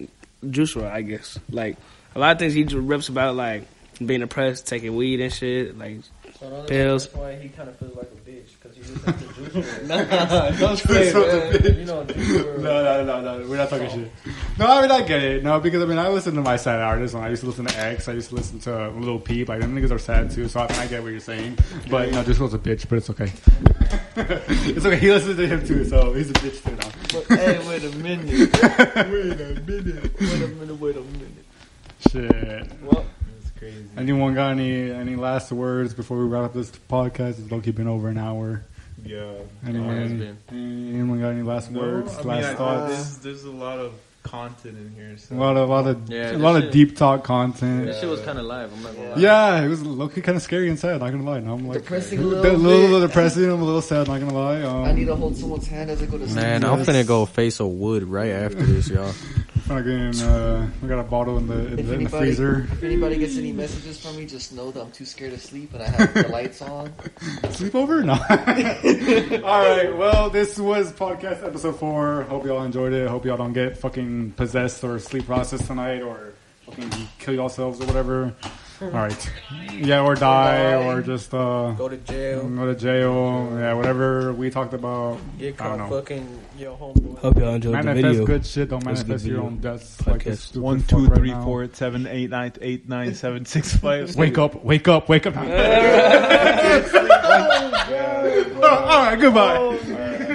Juice WRLD, I guess. Like a lot of things he just rips about, like being depressed, taking weed and shit. Like So Pills. That's why he kind of feels like a bitch because he listens to Juice WRLD. Nah, don't say it, man. You know, Juice WRLD. No, no, no, no. We're not talking shit. No, I mean I get it. No, because I mean I listen to my sad artists. When I used to listen to X, I used to listen to Lil Peep. Like them niggas are sad too. So I, I get what you're saying. But you know, just was a bitch. But it's okay. it's okay. He listens to him too, so he's a bitch too now. But, hey, wait a minute. wait a minute. Wait a minute. Wait a minute. Shit. Well, It's crazy. Anyone got any any last words before we wrap up this podcast? It's low key been over an hour. Yeah. Anyone? anyone got any last words? I mean, last I, thoughts? there's, there's a lot of content in here. So. a lot of, lot of, Yeah, a this lot of deep talk content. This shit was kind of live. I'm not gonna lie. Yeah, it was low-key kind of scary and sad. Not gonna lie. No, I'm like Depressing a a little, little little, bit. depressing. I'm a little sad. Not gonna lie. Um, I need to hold someone's hand as I go to sleep. Man, I'm finna go face a wood right after this, y'all. fucking. Uh, we got a bottle in the in, If the, in the freezer. if anybody gets any messages from me, just know that I'm too scared to sleep and I have the lights on. Sleepover? No. All right. Well, this was podcast episode four. Hope y'all enjoyed it. Hope y'all don't get fucking possessed or sleep process tonight or fucking kill yourselves or whatever. All right. Yeah, or die or just uh, Go to jail. go to jail. Yeah, whatever we talked about. Get I don't caught know. fucking your homeboy. hope y'all enjoyed the Manifest video. good shit. Don't It good manifest your own deaths like this Podcast. stupid One, fuck two, right three, now. four, seven, eight, nine, eight, nine, seven, six, five. Wake up! Wake up! Wake up! All right. Goodbye.